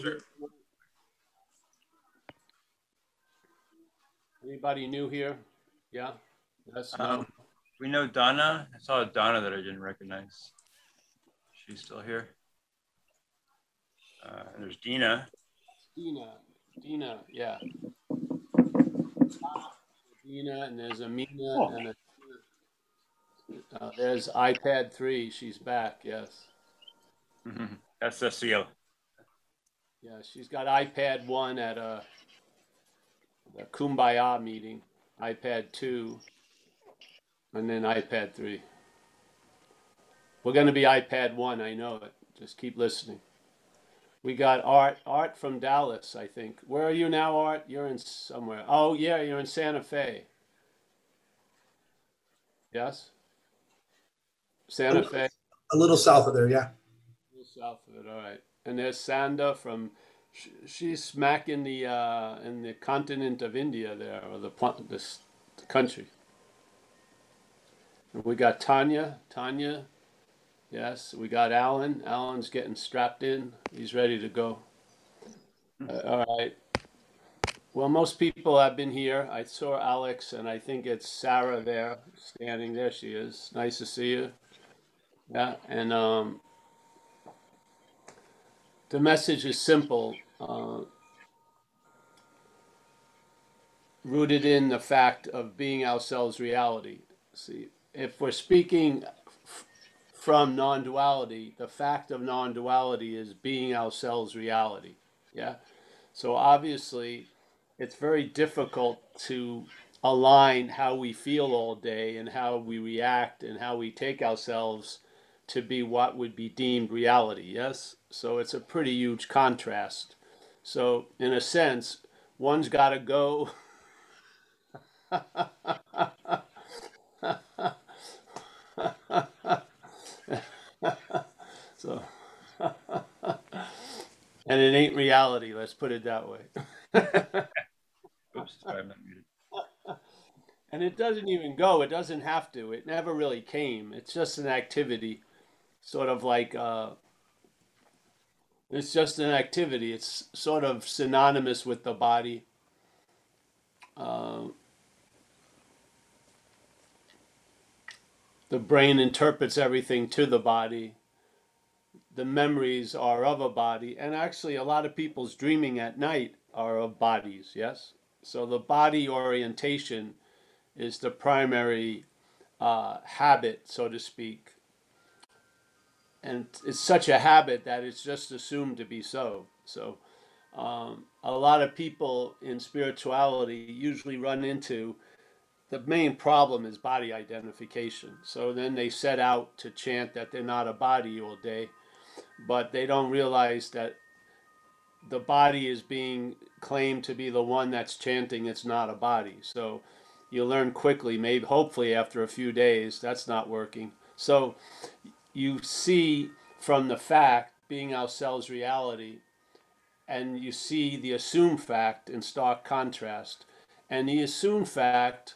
Sure. Anybody new here? Yeah? Yes, no? Um, we know Donna. I saw Donna that I didn't recognize. She's still here. Uh, and there's Dina. Dina, Dina, yeah. Dina, and there's Amina, Oh. and a, uh, there's iPad 3. She's back, yes. That's Cecile. Yeah, she's got iPad 1 at a, a Kumbaya meeting, iPad 2, and then iPad 3. We're going to be iPad 1, I know it. Just keep listening. We got Art, Art from Dallas, I think. Where are you now, Art? You're in somewhere. Oh, yeah, you're in Santa Fe. Yes? Santa Fe? A little south of there, yeah. A little south of it. All right. And there's Sanda from. She's smack in the uh, in the continent of India there, or the this the country. And we got Tanya. Tanya. Yes, we got Alan. Alan's getting strapped in. He's ready to go. Uh, all right. Well, most people have been here. I saw Alex, and I think it's Sarah there, standing there. She is. Nice to see you. Yeah, and um, the message is simple, uh, rooted in the fact of being ourselves reality. See, if we're speaking from non duality, the fact of non duality is being ourselves reality. Yeah. So obviously, it's very difficult to align how we feel all day and how we react and how we take ourselves to be what would be deemed reality. Yes? So it's a pretty huge contrast. So, in a sense, one's got to go. so, and it ain't reality, let's put it that way. Oops, sorry, I'm not muted. And it doesn't even go, it doesn't have to. It never really came. It's just an activity, sort of like uh, it's just an activity. It's sort of synonymous with the body. Uh, the brain interprets everything to the body. The memories are of a body. And actually, a lot of people's dreaming at night are of bodies, yes? So the body orientation is the primary uh, habit, so to speak. And it's such a habit that it's just assumed to be so. So um, a lot of people in spirituality usually run into the main problem is body identification. So then they set out to chant that they're not a body all day, but they don't realize that the body is being claimed to be the one that's chanting it's not a body. So you learn quickly, maybe hopefully after a few days, that's not working. So you see from the fact being ourselves reality, and you see the assumed fact in stark contrast. And the assumed fact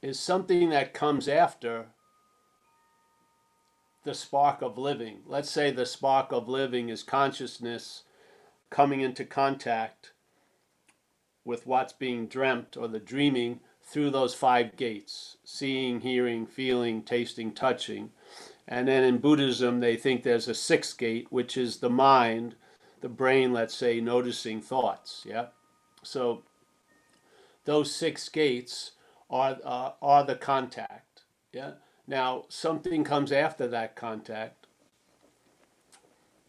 is something that comes after the spark of living. Let's say the spark of living is consciousness coming into contact with what's being dreamt or the dreaming through those five gates seeing, hearing, feeling, tasting, touching. And then in Buddhism, they think there's a sixth gate, which is the mind, the brain, let's say, noticing thoughts. Yeah. So those six gates are, uh, are the contact. Yeah. Now, something comes after that contact.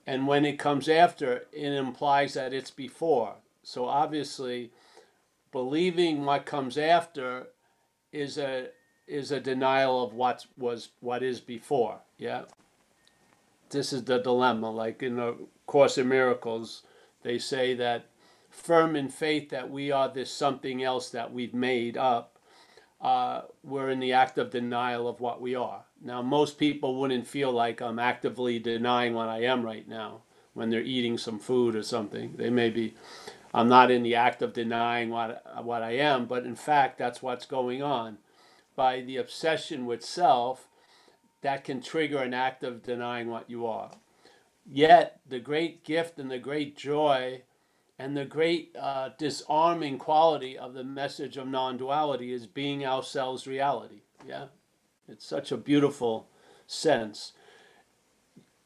And when it comes after, it implies that it's before. So obviously, believing what comes after is a is a denial of what was what is before. Yeah. This is the dilemma. Like in the Course in Miracles, they say that firm in faith that we are this something else that we've made up, uh, we're in the act of denial of what we are. Now, most people wouldn't feel like I'm actively denying what I am right now when they're eating some food or something. They may be, I'm not in the act of denying what, what I am, but in fact, that's what's going on. By the obsession with self, that can trigger an act of denying what you are. Yet, the great gift and the great joy and the great uh, disarming quality of the message of non duality is being ourselves reality. Yeah? It's such a beautiful sense.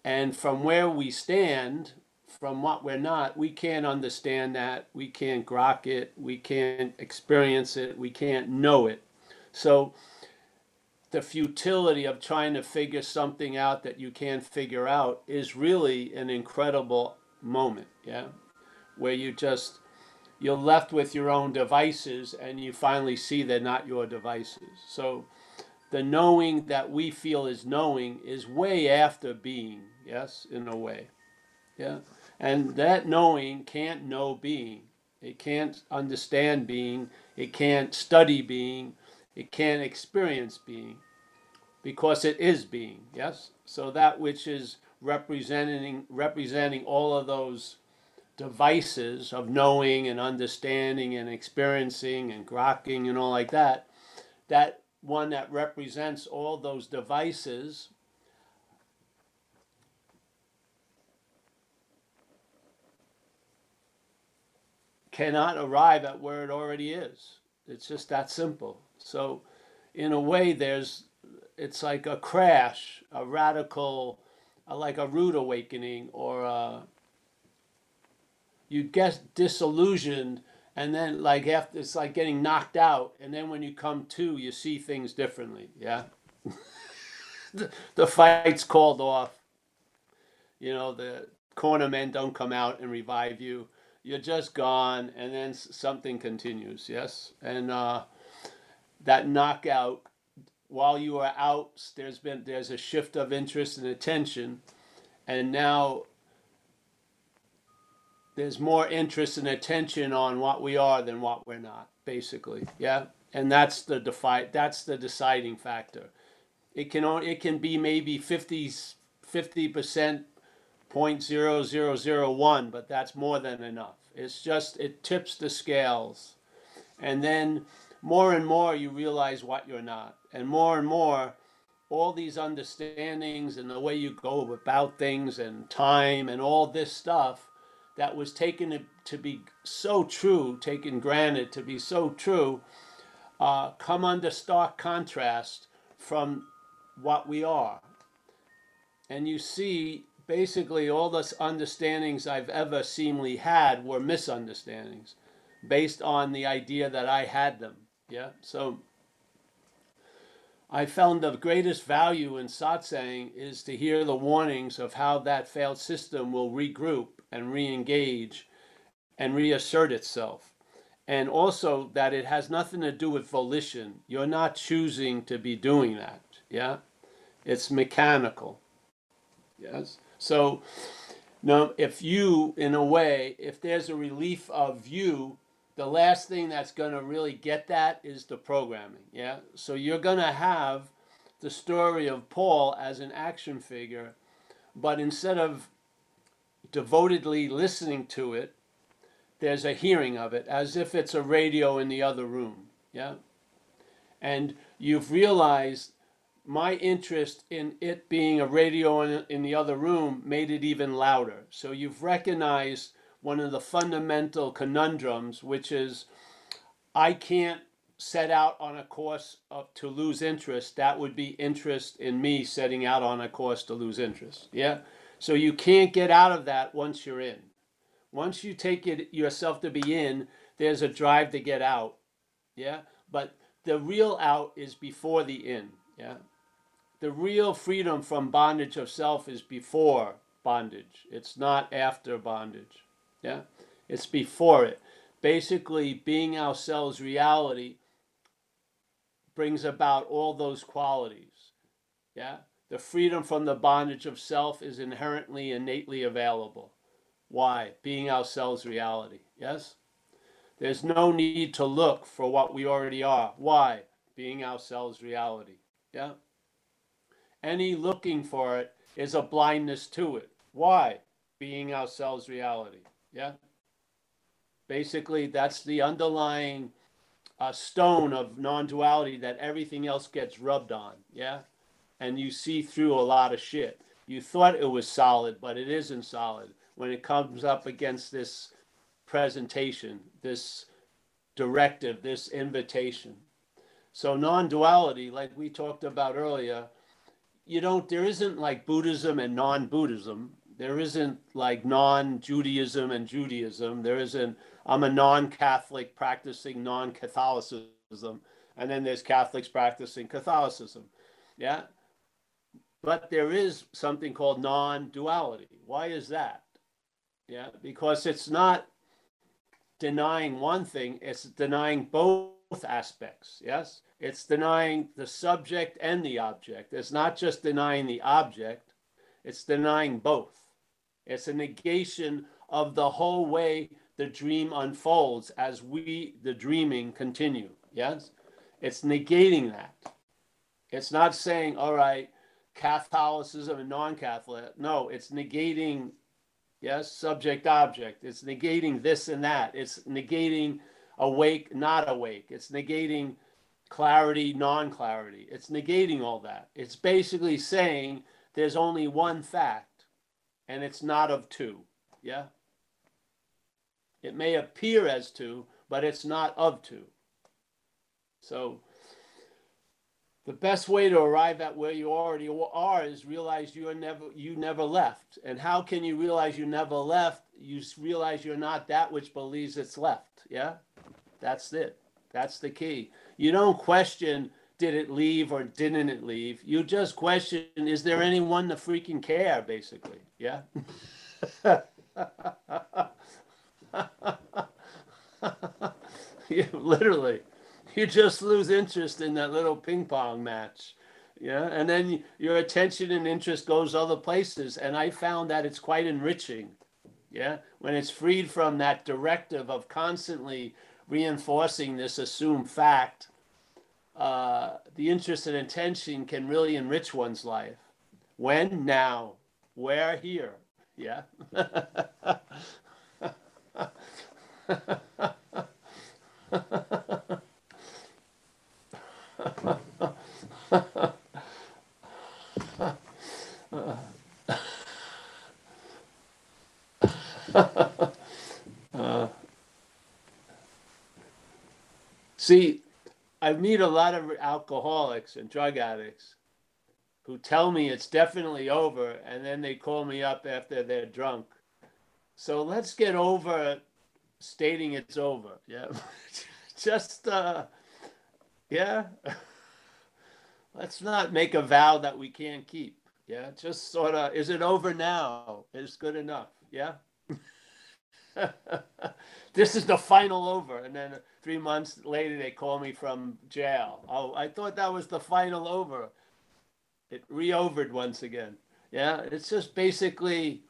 And from where we stand, from what we're not, we can't understand that. We can't grok it. We can't experience it. We can't know it. So, the futility of trying to figure something out that you can't figure out is really an incredible moment. Yeah. Where you just, you're left with your own devices and you finally see they're not your devices. So, the knowing that we feel is knowing is way after being, yes, in a way. Yeah. And that knowing can't know being. It can't understand being. It can't study being. It can't experience being because it is being, yes? So that which is representing representing all of those devices of knowing and understanding and experiencing and grokking and all like that, that one that represents all those devices cannot arrive at where it already is. It's just that simple. So, in a way, there's it's like a crash, a radical, a, like a rude awakening, or a, you get disillusioned, and then like after it's like getting knocked out, and then when you come to, you see things differently. Yeah, the, the fight's called off. You know the corner men don't come out and revive you. You're just gone, and then something continues. Yes, and uh, that knockout while you are out, there's been there's a shift of interest and attention, and now there's more interest and attention on what we are than what we're not, basically. Yeah, and that's the defi- that's the deciding factor. It can it can be maybe 50 percent point zero zero zero one, but that's more than enough. It's just it tips the scales, and then more and more you realize what you're not. And more and more, all these understandings and the way you go about things and time and all this stuff that was taken to be so true, taken granted to be so true, uh, come under stark contrast from what we are. And you see, basically, all the understandings I've ever seemingly had were misunderstandings based on the idea that I had them. Yeah. So I found the greatest value in satsang is to hear the warnings of how that failed system will regroup and re-engage and reassert itself. And also that it has nothing to do with volition. You're not choosing to be doing that. Yeah. It's mechanical. Yes. So now if you, in a way, if there's a relief of you the last thing that's going to really get that is the programming. Yeah. So you're going to have the story of Paul as an action figure, but instead of devotedly listening to it, there's a hearing of it as if it's a radio in the other room. Yeah. And you've realized my interest in it being a radio in, in the other room made it even louder. So you've recognized one of the fundamental conundrums, which is I can't set out on a course of, to lose interest. That would be interest in me setting out on a course to lose interest. Yeah. So you can't get out of that once you're in. Once you take it yourself to be in, there's a drive to get out. Yeah. But the real out is before the in. Yeah. The real freedom from bondage of self is before bondage. It's not after bondage. Yeah, it's before it. Basically, being ourselves reality brings about all those qualities. Yeah, the freedom from the bondage of self is inherently, innately available. Why? Being ourselves reality. Yes? There's no need to look for what we already are. Why? Being ourselves reality. Yeah? Any looking for it is a blindness to it. Why? Being ourselves reality. Yeah. Basically, that's the underlying uh, stone of non duality that everything else gets rubbed on. Yeah. And you see through a lot of shit. You thought it was solid, but it isn't solid when it comes up against this presentation, this directive, this invitation. So non-duality, like we talked about earlier, you don't there isn't like Buddhism and non-Buddhism. There isn't like non-Judaism and Judaism. There isn't I'm a non-Catholic practicing non-Catholicism, and then there's Catholics practicing Catholicism. Yeah. But there is something called non-duality. Why is that? Yeah, because it's not denying one thing, it's denying both aspects. Yes, it's denying the subject and the object. It's not just denying the object, it's denying both. It's a negation of the whole way the dream unfolds as we, the dreaming, continue. Yes, it's negating that. It's not saying, all right, Catholicism and non Catholic. No, it's negating Yes, subject object. It's negating this and that. It's negating awake, not awake. It's negating clarity, non clarity. It's negating all that. It's basically saying there's only one fact and it's not of two. Yeah? It may appear as two, but it's not of two. So the best way to arrive at where you already are is realize you are never you never left and how can you realize you never left you realize you're not that which believes it's left yeah that's it. That's the key. You don't question did it leave or didn't it leave? You just question is there anyone to freaking care basically? Yeah? Yeah literally. You just lose interest in that little ping pong match. Yeah? And then your attention and interest goes other places. And i found that it's quite enriching yeah? When it's freed from that directive of constantly reinforcing this assumed fact uh, the interest and attention can really enrich one's life. When? Now. Where? Here. Yeah uh, see, I meet a lot of alcoholics and drug addicts who tell me it's definitely over, and then they call me up after they're drunk. So let's get over stating it's over. Yeah. Just, uh, yeah. let's not make a vow that we can't keep. Yeah. Just sort of, is it over now? Is good enough. Yeah. this is the final over. And then three months later, they call me from jail. Oh, I thought that was the final over. It re-overed once again. Yeah, it's just basically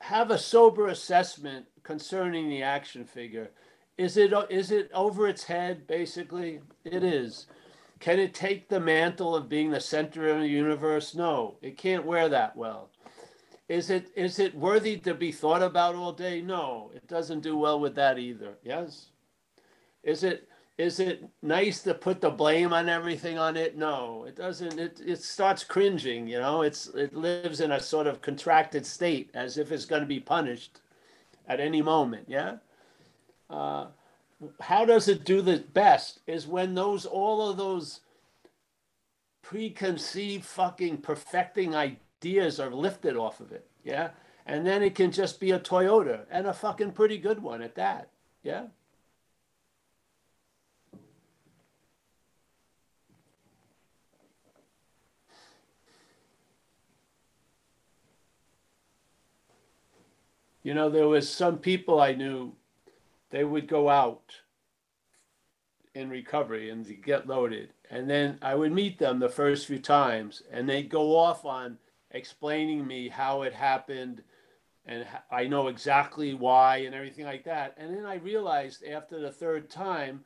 have a sober assessment concerning the action figure. Is it is it over its head? Basically, it is. Can it take the mantle of being the center of the universe? No, it can't wear that well. Is it is it worthy to be thought about all day? No, it doesn't do well with that either. Yes. Is it is it nice to put the blame on everything on it? No, it doesn't. It it starts cringing. You know, it's it lives in a sort of contracted state as if it's going to be punished at any moment. Yeah. Uh, how does it do the best? Is when those all of those preconceived fucking perfecting ideas ideas are lifted off of it. Yeah. And then it can just be a Toyota and a fucking pretty good one at that. Yeah. You know, there was some people I knew, they would go out in recovery and get loaded. And then I would meet them the first few times and they'd go off on explaining me how it happened and I know exactly why and everything like that. And then I realized after the third time,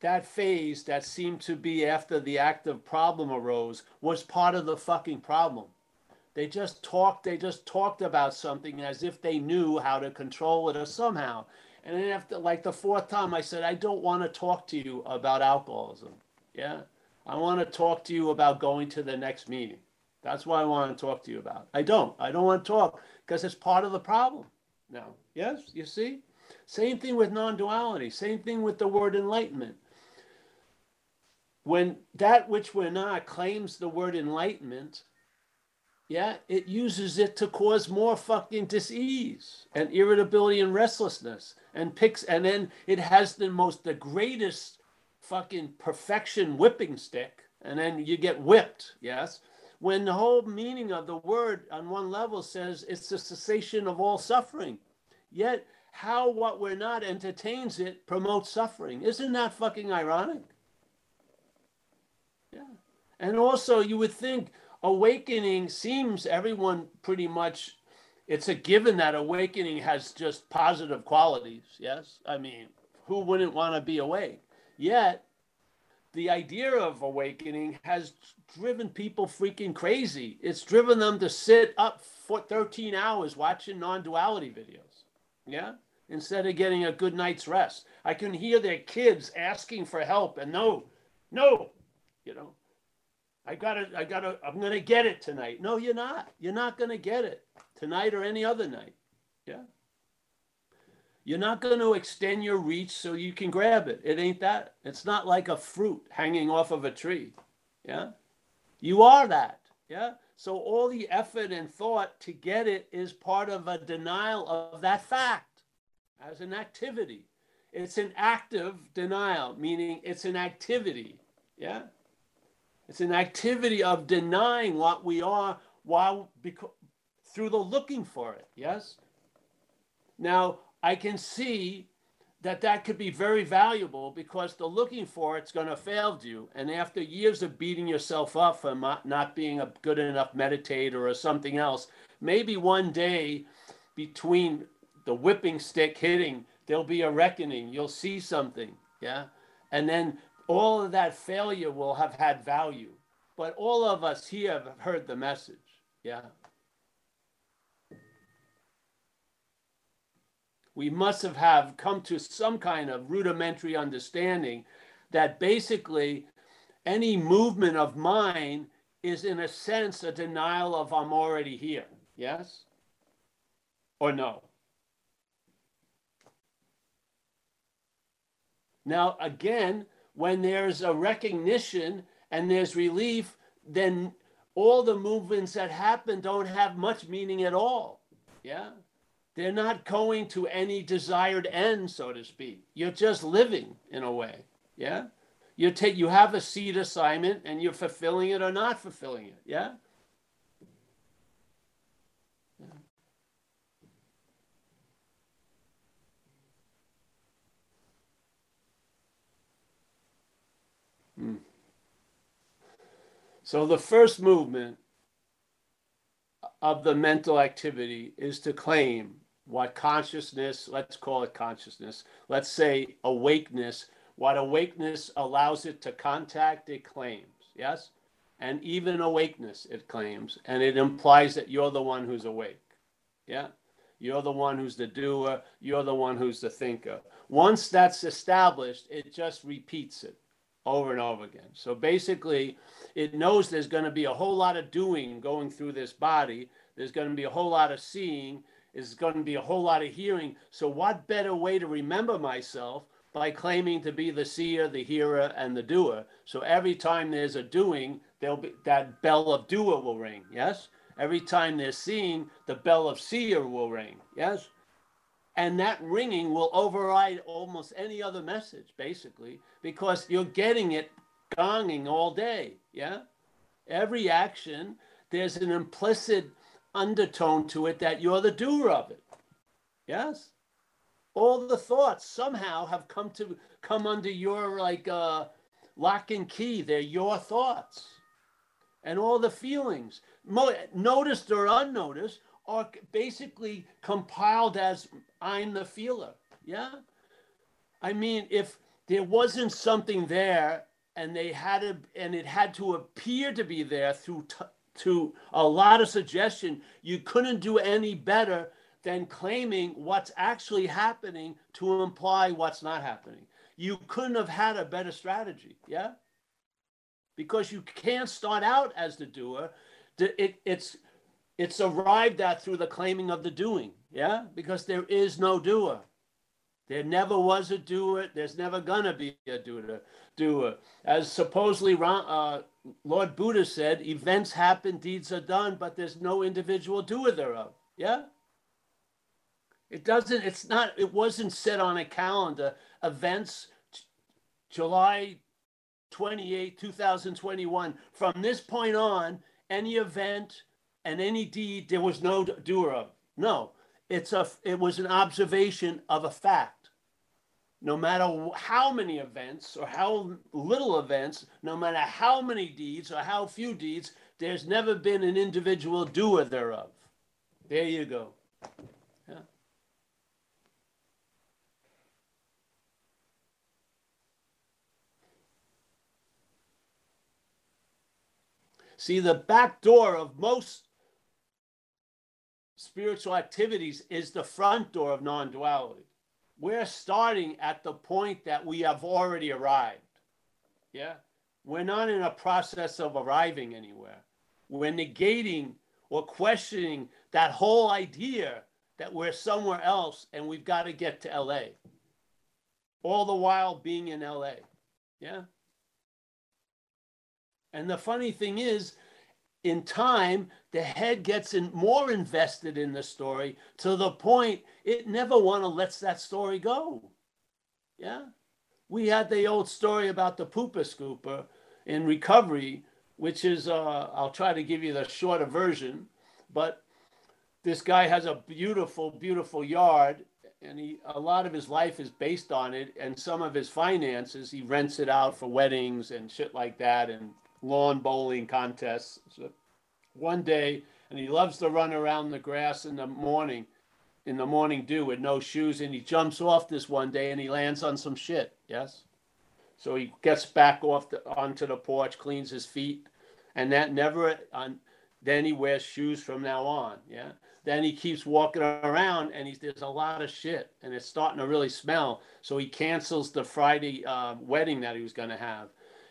that phase that seemed to be after the active problem arose was part of the fucking problem. They just talked, they just talked about something as if they knew how to control it or somehow. And then after like the fourth time, I said, I don't want to talk to you about alcoholism. Yeah. I want to talk to you about going to the next meeting. That's why I want to talk to you about. I don't. I don't want to talk because it's part of the problem. Now, yes, you see? Same thing with non duality, same thing with the word enlightenment. When that which we're not claims the word enlightenment, yeah, it uses it to cause more fucking disease and irritability and restlessness and picks, and then it has the most, the greatest fucking perfection whipping stick, and then you get whipped, yes? When the whole meaning of the word on one level says it's the cessation of all suffering. Yet, how what we're not entertains it promotes suffering. Isn't that fucking ironic? Yeah. And also, you would think awakening seems everyone pretty much, it's a given that awakening has just positive qualities. Yes. I mean, who wouldn't want to be awake? Yet, the idea of awakening has driven people freaking crazy. It's driven them to sit up for 13 hours watching non duality videos. Yeah. Instead of getting a good night's rest. I can hear their kids asking for help and no, no, you know, I gotta, I gotta, I'm gonna get it tonight. No, you're not. You're not gonna get it tonight or any other night. Yeah. You're not going to extend your reach so you can grab it. It ain't that. It's not like a fruit hanging off of a tree. Yeah. You are that. Yeah. So all the effort and thought to get it is part of a denial of that fact as an activity. It's an active denial, meaning it's an activity. Yeah. It's an activity of denying what we are while because, through the looking for it. Yes. Now, I can see that that could be very valuable because the looking for it's going to fail you. And after years of beating yourself up for not being a good enough meditator or something else, maybe one day between the whipping stick hitting, there'll be a reckoning. You'll see something. Yeah. And then all of that failure will have had value. But all of us here have heard the message. Yeah. We must have, have come to some kind of rudimentary understanding that basically any movement of mind is in a sense a denial of I'm already here. Yes? Or no? Now, again, when there's a recognition and there's relief, then all the movements that happen don't have much meaning at all. Yeah? They're not going to any desired end, so to speak. You're just living in a way. Yeah? You take you have a seed assignment and you're fulfilling it or not fulfilling it. Yeah? Hmm. So the first movement of the mental activity is to claim what consciousness, let's call it consciousness, let's say awakeness, what awakeness allows it to contact, it claims, yes? And even awakeness, it claims, and it implies that you're the one who's awake, yeah? You're the one who's the doer, you're the one who's the thinker. Once that's established, it just repeats it over and over again. So basically, it knows there's going to be a whole lot of doing going through this body, there's going to be a whole lot of seeing, is going to be a whole lot of hearing. So, what better way to remember myself by claiming to be the seer, the hearer, and the doer? So, every time there's a doing, there'll be that bell of doer will ring. Yes. Every time there's seeing, the bell of seer will ring. Yes. And that ringing will override almost any other message, basically, because you're getting it gonging all day. Yeah. Every action, there's an implicit undertone to it that you're the doer of it. Yes? All the thoughts somehow have come to come under your like uh, lock and key. They're your thoughts. And all the feelings, noticed or unnoticed, are basically compiled as I'm the feeler. Yeah? I mean, if there wasn't something there and they had to, and it had to appear to be there through t- to a lot of suggestion, you couldn't do any better than claiming what's actually happening to imply what's not happening. You couldn't have had a better strategy, yeah? Because you can't start out as the doer. it, it's it's arrived at through the claiming of the doing. Yeah, because there is no doer. There never was a doer. There's never gonna be a doer. Doer, as supposedly uh, Lord Buddha said, events happen, deeds are done, but there's no individual doer thereof. Yeah. It doesn't. It's not. It wasn't set on a calendar. Events, July 28, 2021. From this point on, any event and any deed, there was no doer of. No, it's a. It was an observation of a fact. No matter how many events or how little events, no matter how many deeds or how few deeds, there's never been an individual doer thereof. There you go. Yeah. See, the back door of most spiritual activities is the front door of non duality. We're starting at the point that we have already arrived. Yeah? We're not in a process of arriving anywhere. We're negating or questioning that whole idea that we're somewhere else and we've got to get to LA. All the while being in LA. Yeah? And the funny thing is, in time, the head gets in more invested in the story to the point it never want to let that story go. Yeah. We had the old story about the pooper scooper in recovery, which is, uh, I'll try to give you the shorter version, but this guy has a beautiful, beautiful yard and he a lot of his life is based on it and some of his finances he rents it out for weddings and shit like that and lawn bowling contests so one day and he loves to run around the grass in the morning in the morning dew with no shoes and he jumps off this one day and he lands on some shit yes? So he gets back off the, onto the porch cleans his feet and that never on then he wears shoes from now on yeah? Then he keeps walking around and he's there's a lot of shit and it's starting to really smell. So he cancels the friday uh, wedding that he was going to have.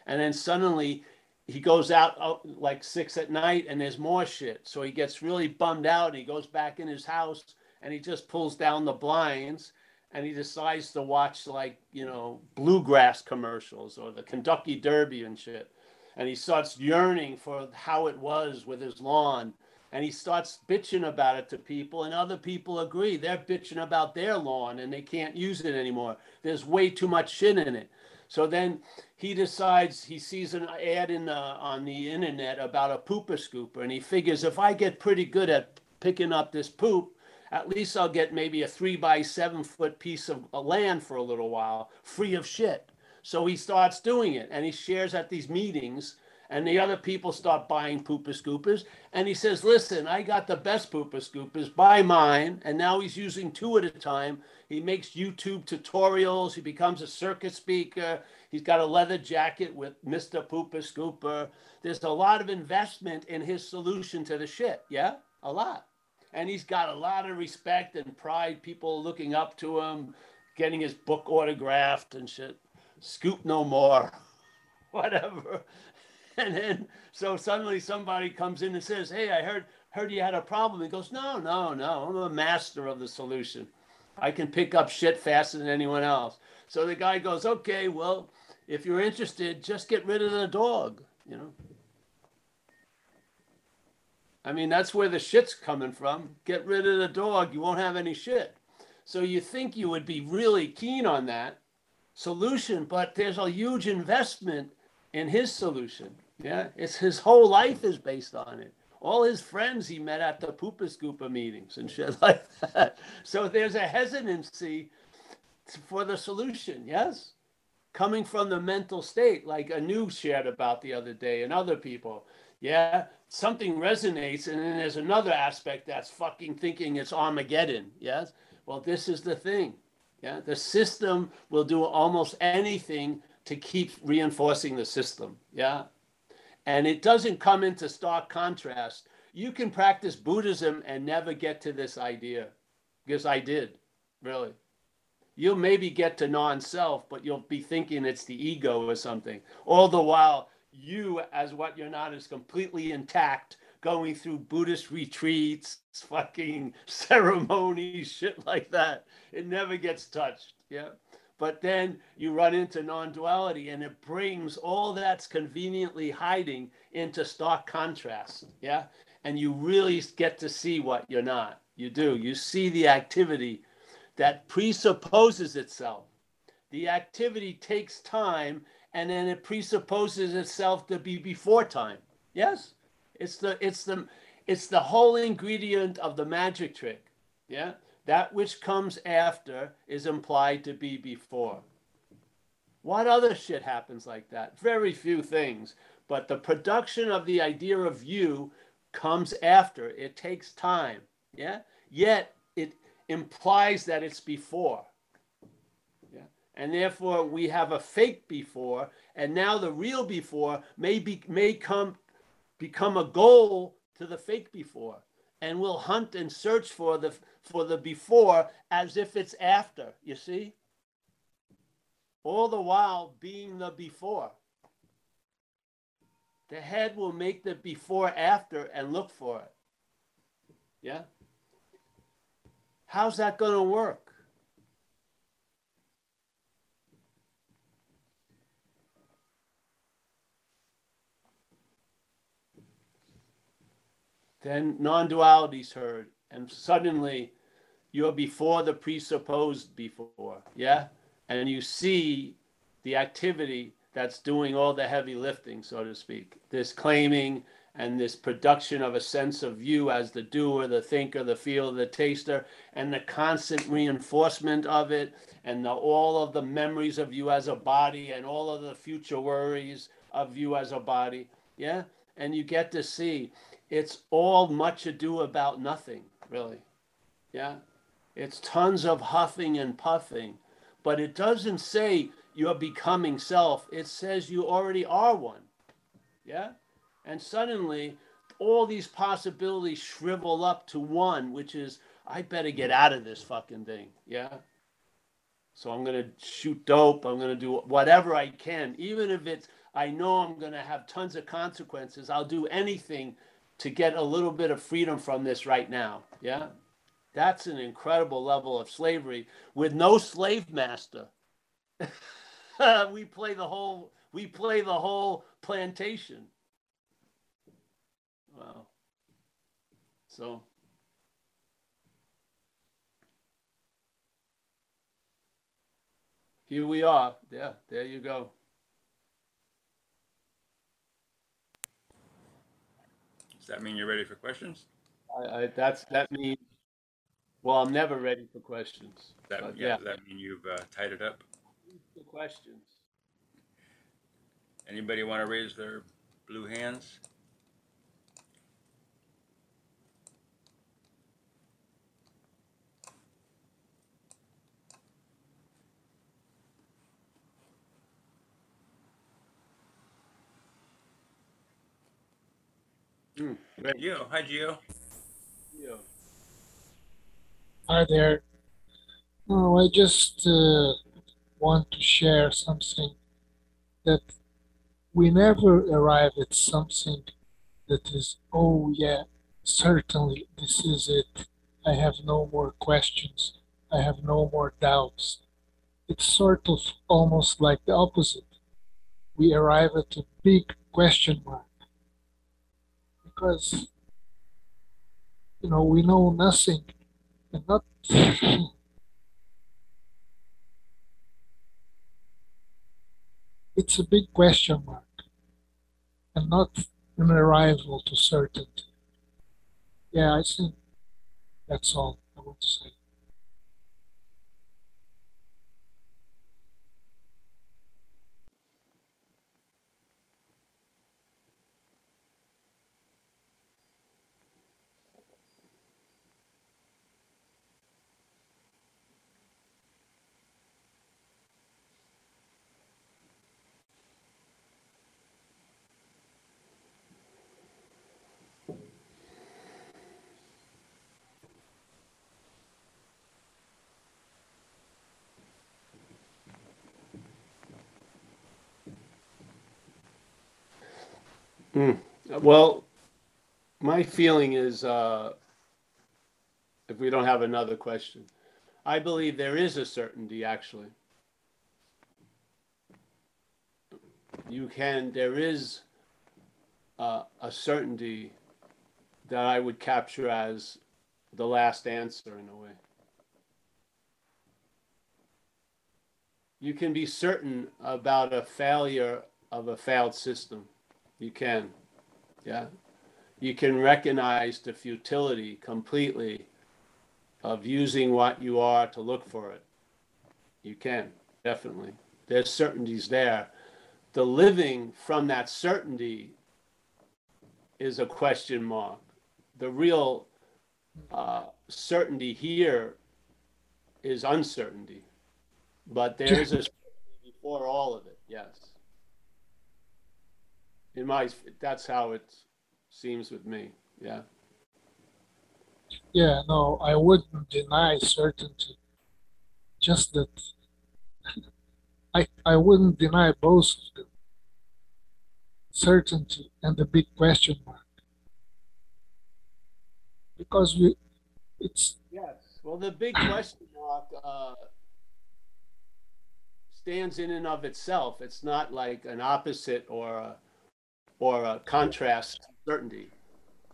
And then suddenly he goes out, out like six at night and there's more shit. So he gets really bummed out and he goes back in his house and he just pulls down the blinds and he decides to watch like you know bluegrass commercials or the kentucky derby and shit. And he starts yearning for how it was with his lawn. And he starts bitching about it to people and other people agree. They're bitching about their lawn and they can't use it anymore. There's way too much shit in it. So then he decides he sees an ad in the, on the internet about a pooper scooper and he figures if i get pretty good at picking up this poop at least i'll get maybe a three by seven foot piece of uh, land for a little while free of shit so he starts doing it and he shares at these meetings and the other people start buying pooper scoopers. And he says, Listen, I got the best pooper scoopers, buy mine. And now he's using two at a time. He makes YouTube tutorials. He becomes a circuit speaker. He's got a leather jacket with Mr. Pooper Scooper. There's a lot of investment in his solution to the shit. Yeah, a lot. And he's got a lot of respect and pride, people looking up to him, getting his book autographed and shit. Scoop no more, whatever. And then so suddenly somebody comes in and says, "Hey, I heard heard you had a problem." He goes, "No, no, no. I'm a master of the solution. I can pick up shit faster than anyone else." So the guy goes, "Okay, well, if you're interested, just get rid of the dog." You know. I mean, that's where the shit's coming from. Get rid of the dog, you won't have any shit. So you think you would be really keen on that solution, but there's a huge investment in his solution. Yeah, it's his whole life is based on it. All his friends he met at the Poopa Scoopa meetings and shit like that. So there's a hesitancy for the solution, yes? Coming from the mental state, like Anu shared about the other day and other people. Yeah, something resonates, and then there's another aspect that's fucking thinking it's Armageddon. Yes? Well, this is the thing. Yeah, the system will do almost anything to keep reinforcing the system. Yeah. And it doesn't come into stark contrast. You can practice Buddhism and never get to this idea because I did, really. You'll maybe get to non self, but you'll be thinking it's the ego or something. All the while, you, as what you're not, is completely intact going through Buddhist retreats, fucking ceremonies, shit like that. It never gets touched. Yeah. But then you run into non duality and it brings all that's conveniently hiding into stark contrast. Yeah. And you really get to see what you're not. You do. You see the activity that presupposes itself. The activity takes time and then it presupposes itself to be before time. Yes? It's the it's the it's the whole ingredient of the magic trick. Yeah? That which comes after is implied to be before. What other shit happens like that? Very few things. But the production of the idea of you comes after. It takes time. Yeah? Yet it implies that it's before. And therefore we have a fake before, and now the real before may be may come become a goal to the fake before. And we'll hunt and search for the for the before as if it's after, you see? All the while being the before. The head will make the before after and look for it. Yeah? How's that going to work? Then non duality's heard, and suddenly you're before the presupposed before. Yeah? And you see the activity that's doing all the heavy lifting, so to speak. This claiming and this production of a sense of you as the doer, the thinker, the feeler, the taster, and the constant reinforcement of it, and the, all of the memories of you as a body, and all of the future worries of you as a body. Yeah? And you get to see it's all much ado about nothing, really. Yeah? It's tons of huffing and puffing, but it doesn't say you're becoming self. It says you already are one. Yeah? And suddenly, all these possibilities shrivel up to one, which is, I better get out of this fucking thing. Yeah? So I'm going to shoot dope. I'm going to do whatever I can. Even if it's, I know I'm going to have tons of consequences, I'll do anything to get a little bit of freedom from this right now. Yeah? That's an incredible level of slavery with no slave master. we play the whole we play the whole plantation. Wow. So here we are. Yeah, there you go. Does that mean you're ready for questions? I, I that's that means well, I'm never ready for questions. That, but yeah, Does that mean you've uh, tied it up? Questions. Anybody want to raise their blue hands? Mm, great. Gio, hi Gio. Yeah. Hi there. Oh, I just uh, want to share something that we never arrive at something that is, oh, yeah, certainly this is it. I have no more questions. I have no more doubts. It's sort of almost like the opposite. We arrive at a big question mark because, you know, we know nothing and not it's a big question mark and not an arrival to certainty. Yeah, I think that's all I want to say. Mm. Well, my feeling is, uh, if we don't have another question, I believe there is a certainty actually. You can, there is uh, a certainty that I would capture as the last answer in a way. You can be certain about a failure of a failed system. You can. Yeah. You can recognize the futility completely of using what you are to look for it. You can, definitely. There's certainties there. The living from that certainty is a question mark. The real uh, certainty here is uncertainty, but there is a certainty before all of it. Yes. In my, that's how it seems with me. Yeah. Yeah, no, I wouldn't deny certainty. Just that I I wouldn't deny both of them. Certainty and the big question mark. Because we it's Yes. Well, the big question mark uh, stands in and of itself. It's not like an opposite or a, or a contrast certainty.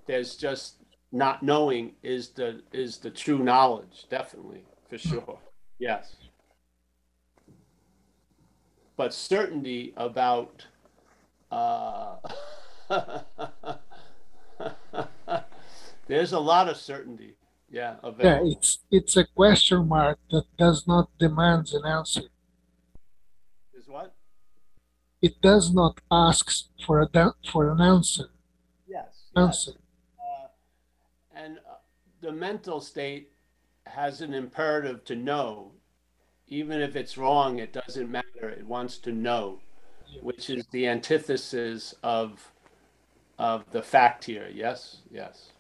There's just not knowing is the is the true knowledge, definitely for sure. Yes. But certainty about uh, there's a lot of certainty. Yeah, yeah, it's it's a question mark that does not demand an answer. It does not ask for a for an answer. Yes. Answer. Uh, and uh, the mental state has an imperative to know. Even if it's wrong, it doesn't matter. It wants to know, which is the antithesis of of the fact here. Yes, yes.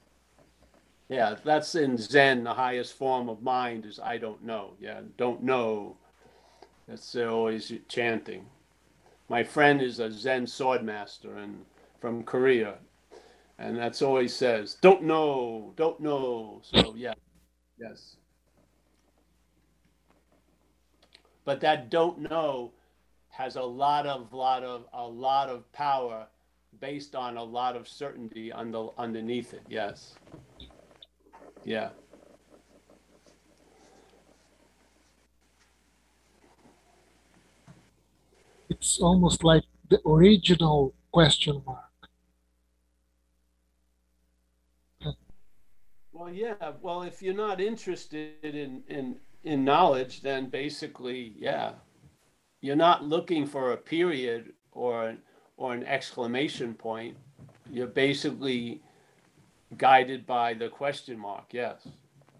Yeah, that's in Zen. The highest form of mind is I don't know. Yeah, don't know. That's always chanting. My friend is a Zen sword master and from Korea, and that's all he says. Don't know, don't know. So yeah, yes. But that don't know has a lot of lot of a lot of power based on a lot of certainty under, underneath it. Yes. Yeah. It's almost like the original question mark. Well, yeah. Well, if you're not interested in in in knowledge, then basically, yeah, you're not looking for a period or an or an exclamation point. You're basically guided by the question mark. Yes,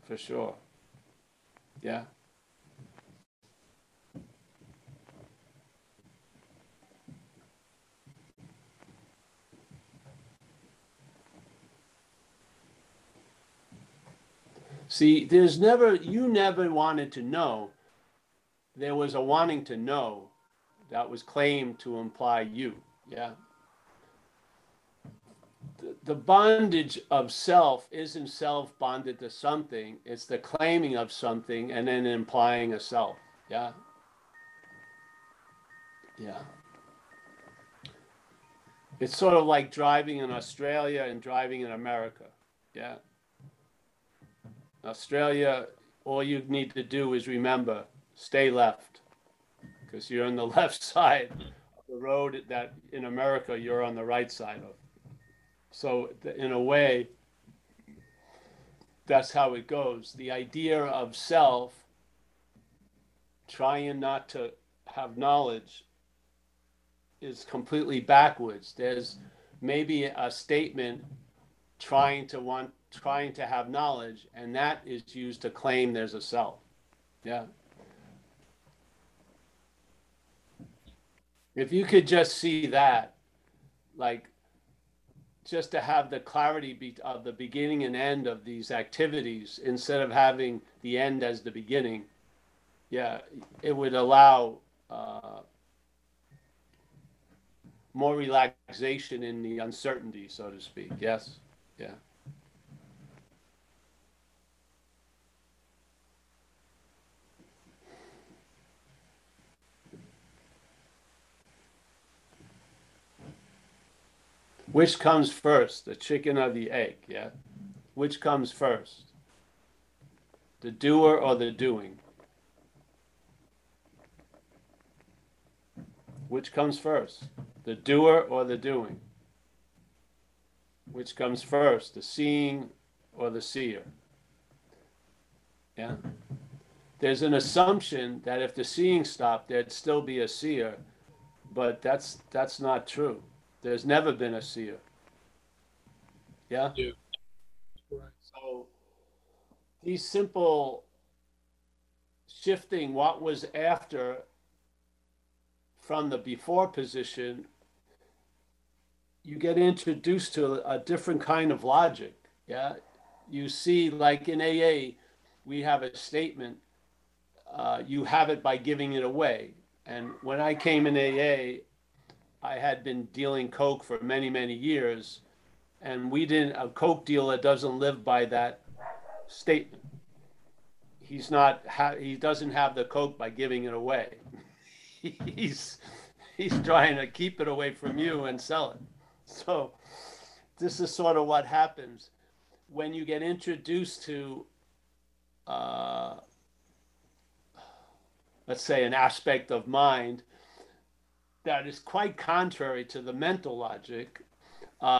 for sure. Yeah. See, there's never, you never wanted to know. There was a wanting to know that was claimed to imply you. Yeah. The, the bondage of self isn't self bonded to something, it's the claiming of something and then implying a self. Yeah. Yeah. It's sort of like driving in Australia and driving in America. Yeah. Australia, all you need to do is remember stay left because you're on the left side of the road that in America you're on the right side of. So, in a way, that's how it goes. The idea of self, trying not to have knowledge, is completely backwards. There's maybe a statement trying to want trying to have knowledge and that is used to claim there's a self. Yeah. If you could just see that like just to have the clarity of the beginning and end of these activities instead of having the end as the beginning yeah it would allow uh, more relaxation in the uncertainty so to speak. Yes? Yeah Which comes first, the chicken or the egg? Yeah. Which comes first? The doer or the doing? Which comes first? The doer or the doing? Which comes first, the seeing or the seer? Yeah. There's an assumption that if the seeing stopped, there'd still be a seer, but that's that's not true. There's never been a seer. Yeah? Right. So these simple shifting what was after from the before position, you get introduced to a different kind of logic. Yeah. You see, like in AA, we have a statement uh, you have it by giving it away. And when I came in AA, I had been dealing coke for many, many years, and we didn't. A coke dealer doesn't live by that statement. He's not. He doesn't have the coke by giving it away. he's he's trying to keep it away from you and sell it. So this is sort of what happens when you get introduced to. Uh, let's say, an aspect of mind that is quite contrary to the mental logic. Uh,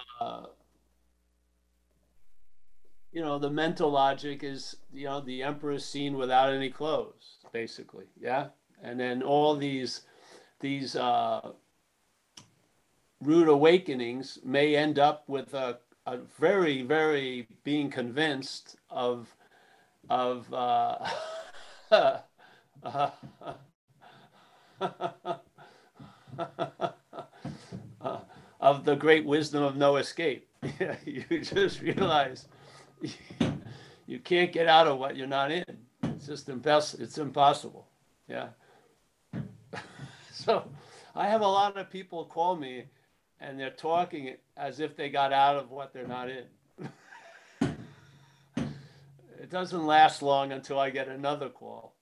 you know, the mental logic is, you know, the emperor is seen without any clothes, basically, yeah. And then all these, these uh, rude awakenings may end up with a, a very, very being convinced of, of. Uh, uh, of the great wisdom of no escape. you just realize you can't get out of what you're not in. It's just impossible. It's impossible. Yeah. so I have a lot of people call me and they're talking as if they got out of what they're not in. it doesn't last long until I get another call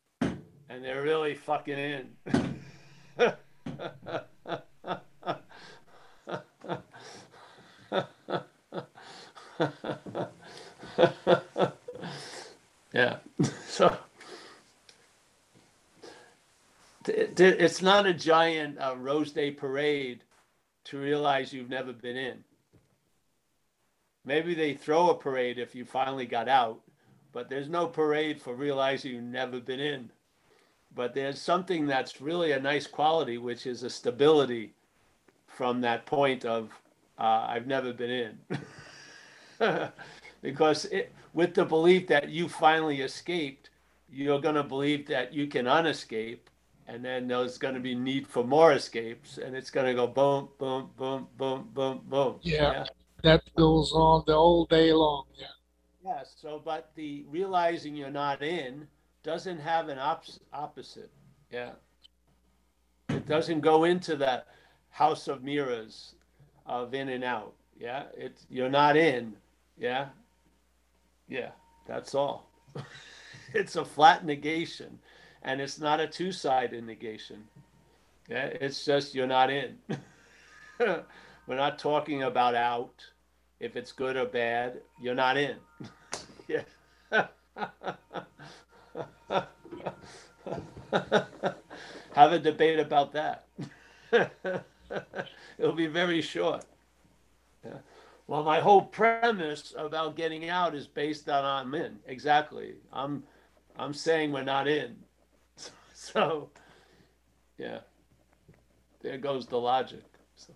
and they're really fucking in. Yeah. So it's not a giant uh, Rose Day parade to realize you've never been in. Maybe they throw a parade if you finally got out, but there's no parade for realizing you've never been in but there's something that's really a nice quality, which is a stability from that point of uh, I've never been in. because it, with the belief that you finally escaped, you're going to believe that you can unescape, and then there's going to be need for more escapes, and it's going to go boom, boom, boom, boom, boom, boom. Yeah, yeah, that goes on the whole day long. Yeah. Yeah. So, but the realizing you're not in doesn't have an op- opposite. Yeah. It doesn't go into that house of mirrors of in and out. Yeah. It's you're not in. Yeah. Yeah. That's all. it's a flat negation. And it's not a two sided negation. Yeah. It's just you're not in. We're not talking about out. If it's good or bad, you're not in. yeah. Have a debate about that. It'll be very short. Yeah. Well, my whole premise about getting out is based on I'm in. Exactly. I'm I'm saying we're not in. So yeah. There goes the logic. So,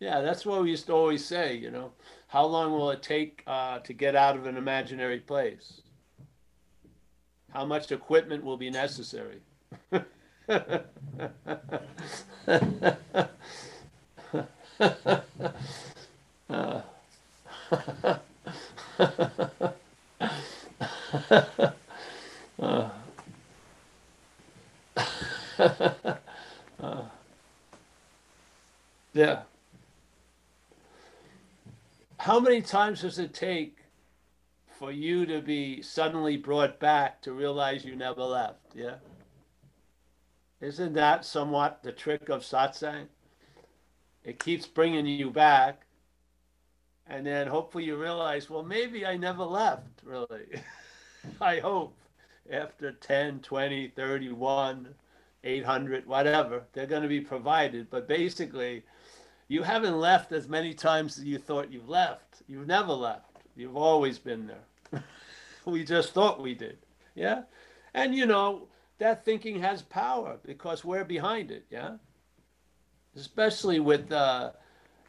yeah, that's what we used to always say, you know. How long will it take uh, to get out of an imaginary place? How much equipment will be necessary. uh. uh. yeah. How many times does it take for you to be suddenly brought back to realize you never left. Yeah. Isn't that somewhat the trick of satsang? It keeps bringing you back, And then hopefully you realize, well, maybe I never left, really. I hope after 10, 20, 31, 800, whatever, they're going to be provided. But basically, you haven't left as many times as you thought you've left. You've never left. You've always been there. we just thought we did. Yeah. And you know, that thinking has power because we're behind it. Yeah. Especially with uh,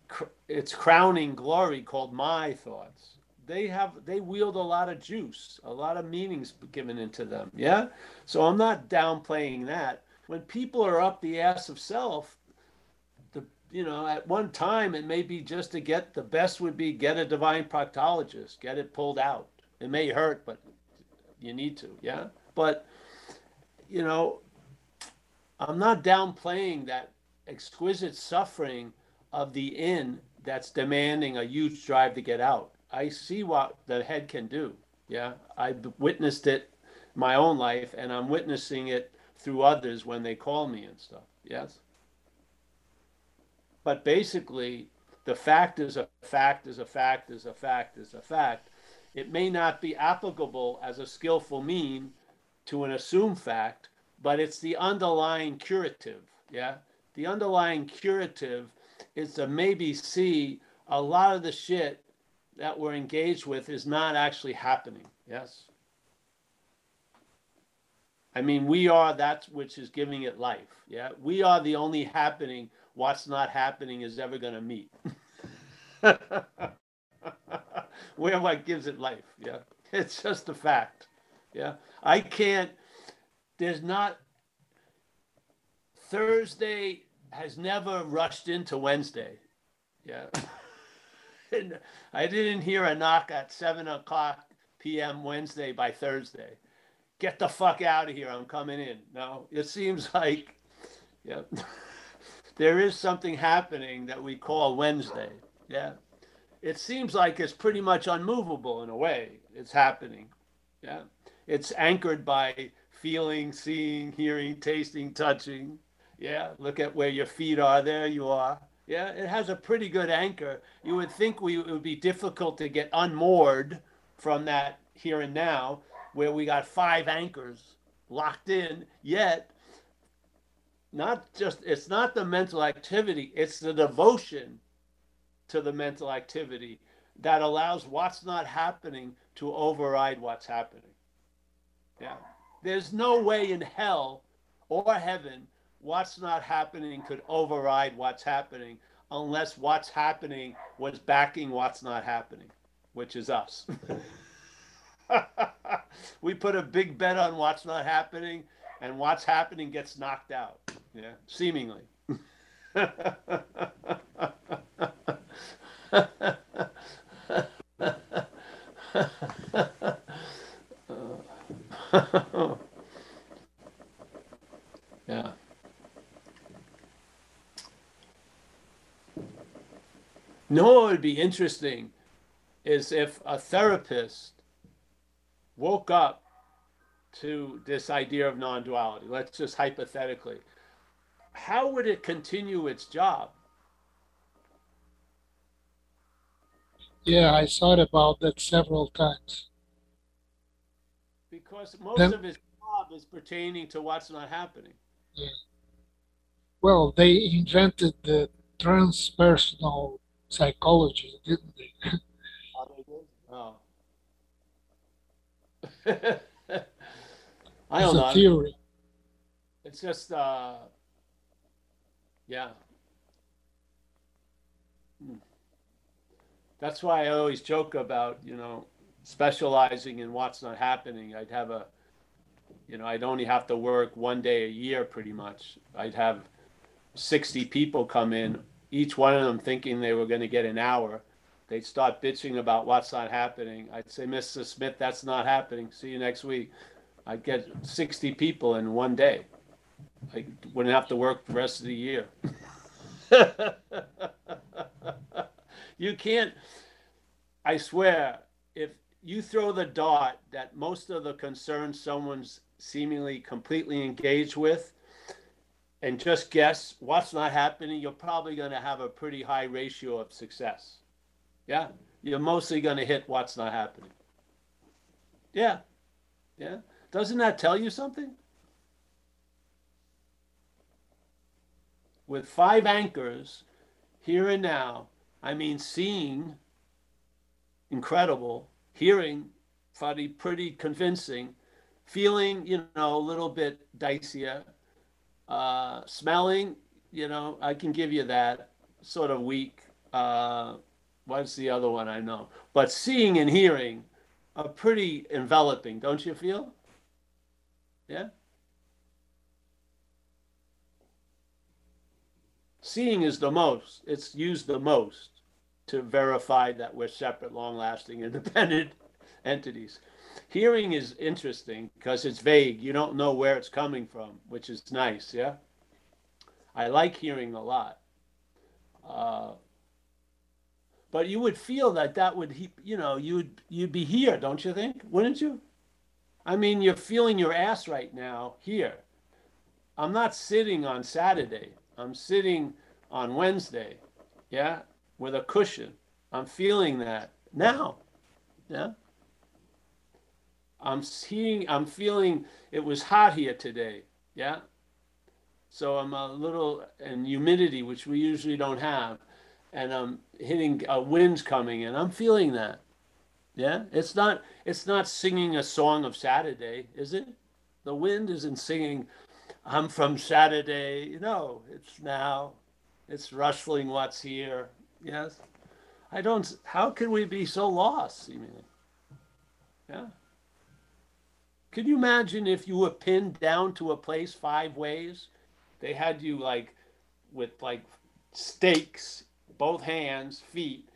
cr- its crowning glory called my thoughts. They have they wield a lot of juice, a lot of meanings given into them. Yeah. So I'm not downplaying that. When people are up the ass of self, you know, at one time it may be just to get the best would be get a divine proctologist, get it pulled out. It may hurt, but you need to, yeah. But you know, I'm not downplaying that exquisite suffering of the in that's demanding a huge drive to get out. I see what the head can do. Yeah, I've witnessed it my own life, and I'm witnessing it through others when they call me and stuff. Yes. But basically, the fact is a fact is a fact is a fact is a fact. It may not be applicable as a skillful mean to an assumed fact, but it's the underlying curative. Yeah. The underlying curative is to maybe see a lot of the shit that we're engaged with is not actually happening. Yes. I mean, we are that which is giving it life. Yeah. We are the only happening. What's not happening is ever going to meet. What gives it life. Yeah. It's just a fact. Yeah. I can't, there's not, Thursday has never rushed into Wednesday. Yeah. And I didn't hear a knock at seven o'clock p.m. Wednesday by Thursday. Get the fuck out of here. I'm coming in. No, it seems like, yeah, there is something happening that we call Wednesday. Yeah. It seems like it's pretty much unmovable in a way. It's happening. Yeah. It's anchored by feeling, seeing, hearing, tasting, touching. Yeah. Look at where your feet are. There you are. Yeah, it has a pretty good anchor. You would think we it would be difficult to get unmoored from that here and now, where we got five anchors locked in. Yet, not just it's not the mental activity; it's the devotion to the mental activity that allows what's not happening to override what's happening. Yeah, there's no way in hell or heaven what's not happening could override what's happening unless what's happening was backing what's not happening, which is us. we put a big bet on what's not happening, and what's happening gets knocked out. Yeah, seemingly. yeah. No, would be interesting is if a therapist woke up to this idea of non duality, let's just hypothetically, how would it continue its job? Yeah, I thought about that several times. Because most Then- of his job is pertaining to what's not happening. Well, they invented the transpersonal psychology, didn't they? Oh. I It's don't a know. theory. It's just, uh, yeah. Hmm. That's why I always joke about, you know, specializing in what's not happening. I'd have a, you know, I'd only have to work one day a year pretty much. I'd have 60 people come in, each one of them thinking they were going to get an hour. They'd start bitching about what's not happening. I'd say, Mr. Smith, that's not happening. See you next week. I'd get 60 people in one day. I wouldn't have to work the rest of the year. you can't, I swear, if you throw the dart that most of the concerns someone's seemingly completely engaged with and just guess what's not happening, you're probably going to have a pretty high ratio of success. Yeah. You're mostly going to hit what's not happening. Yeah. Yeah. Doesn't that tell you something? With five anchors, here and now, I mean, seeing, incredible, hearing, funny, pretty convincing, feeling, you know, a little bit dicier, uh, smelling, you know, I can give you that, sort of weak. Uh, what's the other one I know? But seeing and hearing are pretty enveloping, don't you feel? Yeah? Seeing is the most, it's used the most to verify that we're separate, long lasting, independent entities. Hearing is interesting because it's vague. You don't know where it's coming from, which is nice. Yeah. I like hearing a lot. Uh, but you would feel that that would, you know, you'd you'd be here, don't you think? Wouldn't you? I mean, you're feeling your ass right now here. I'm not sitting on Saturday. I'm sitting on Wednesday, yeah, with a cushion. I'm feeling that now, yeah. I'm seeing, I'm feeling it was hot here today, yeah. So I'm a little, and humidity, which we usually don't have, and I'm hitting a wind's coming, and I'm feeling that, yeah. It's not, it's not singing a song of Saturday, is it? The wind isn't singing I'm from Saturday. No, it's now. It's rustling what's here. Yes. I don't, how can we be so lost, seemingly? Yeah. Can you imagine if you were pinned down to a place five ways? They had you like with like stakes, both hands, feet,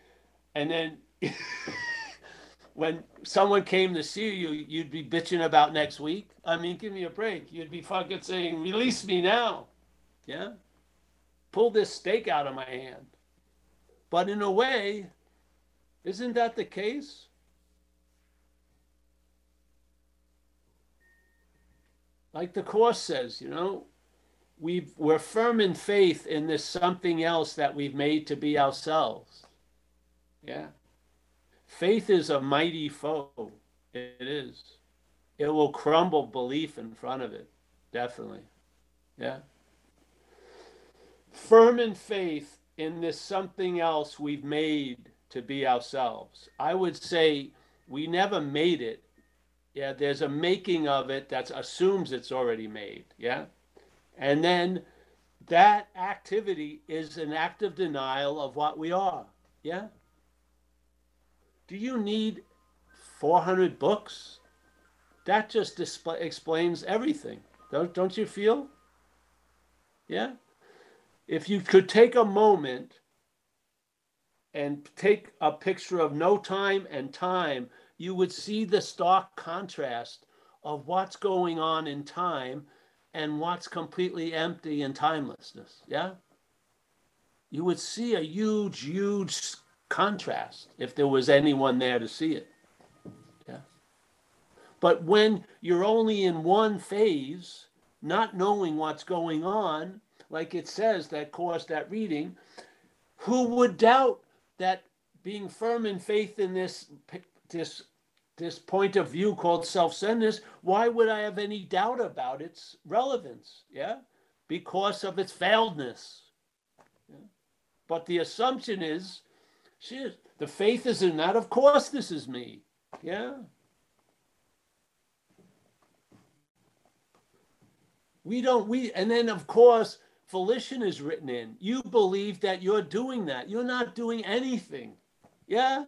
and then when someone came to see you, you'd be bitching about next week. I mean, give me a break. You'd be fucking saying, release me now. Yeah? Pull this stake out of my hand. But in a way, isn't that the case? Like the Course says, you know, we we're firm in faith in this something else that we've made to be ourselves. Yeah. Faith is a mighty foe. It is. It will crumble belief in front of it. Definitely. Yeah. Firm in faith in this something else we've made to be ourselves. I would say we never made it. Yeah, there's a making of it that assumes it's already made. Yeah. And then that activity is an act of denial of what we are. Yeah. Do you need 400 books? That just display, explains everything. Don't, don't you feel? Yeah? If you could take a moment and take a picture of no time and time, you would see the stark contrast of what's going on in time and what's completely empty in timelessness. Yeah? You would see a huge, huge contrast if there was anyone there to see it. Yeah. But when you're only in one phase, not knowing what's going on, like it says that caused that reading, who would doubt that being firm in faith in this this this point of view called self-centeredness, why would I have any doubt about its relevance? Yeah, because of its failedness. Yeah? But the assumption is Shit, the faith is in that. Of course, this is me. Yeah. We don't, we, and then of course, volition is written in. You believe that you're doing that. You're not doing anything. Yeah.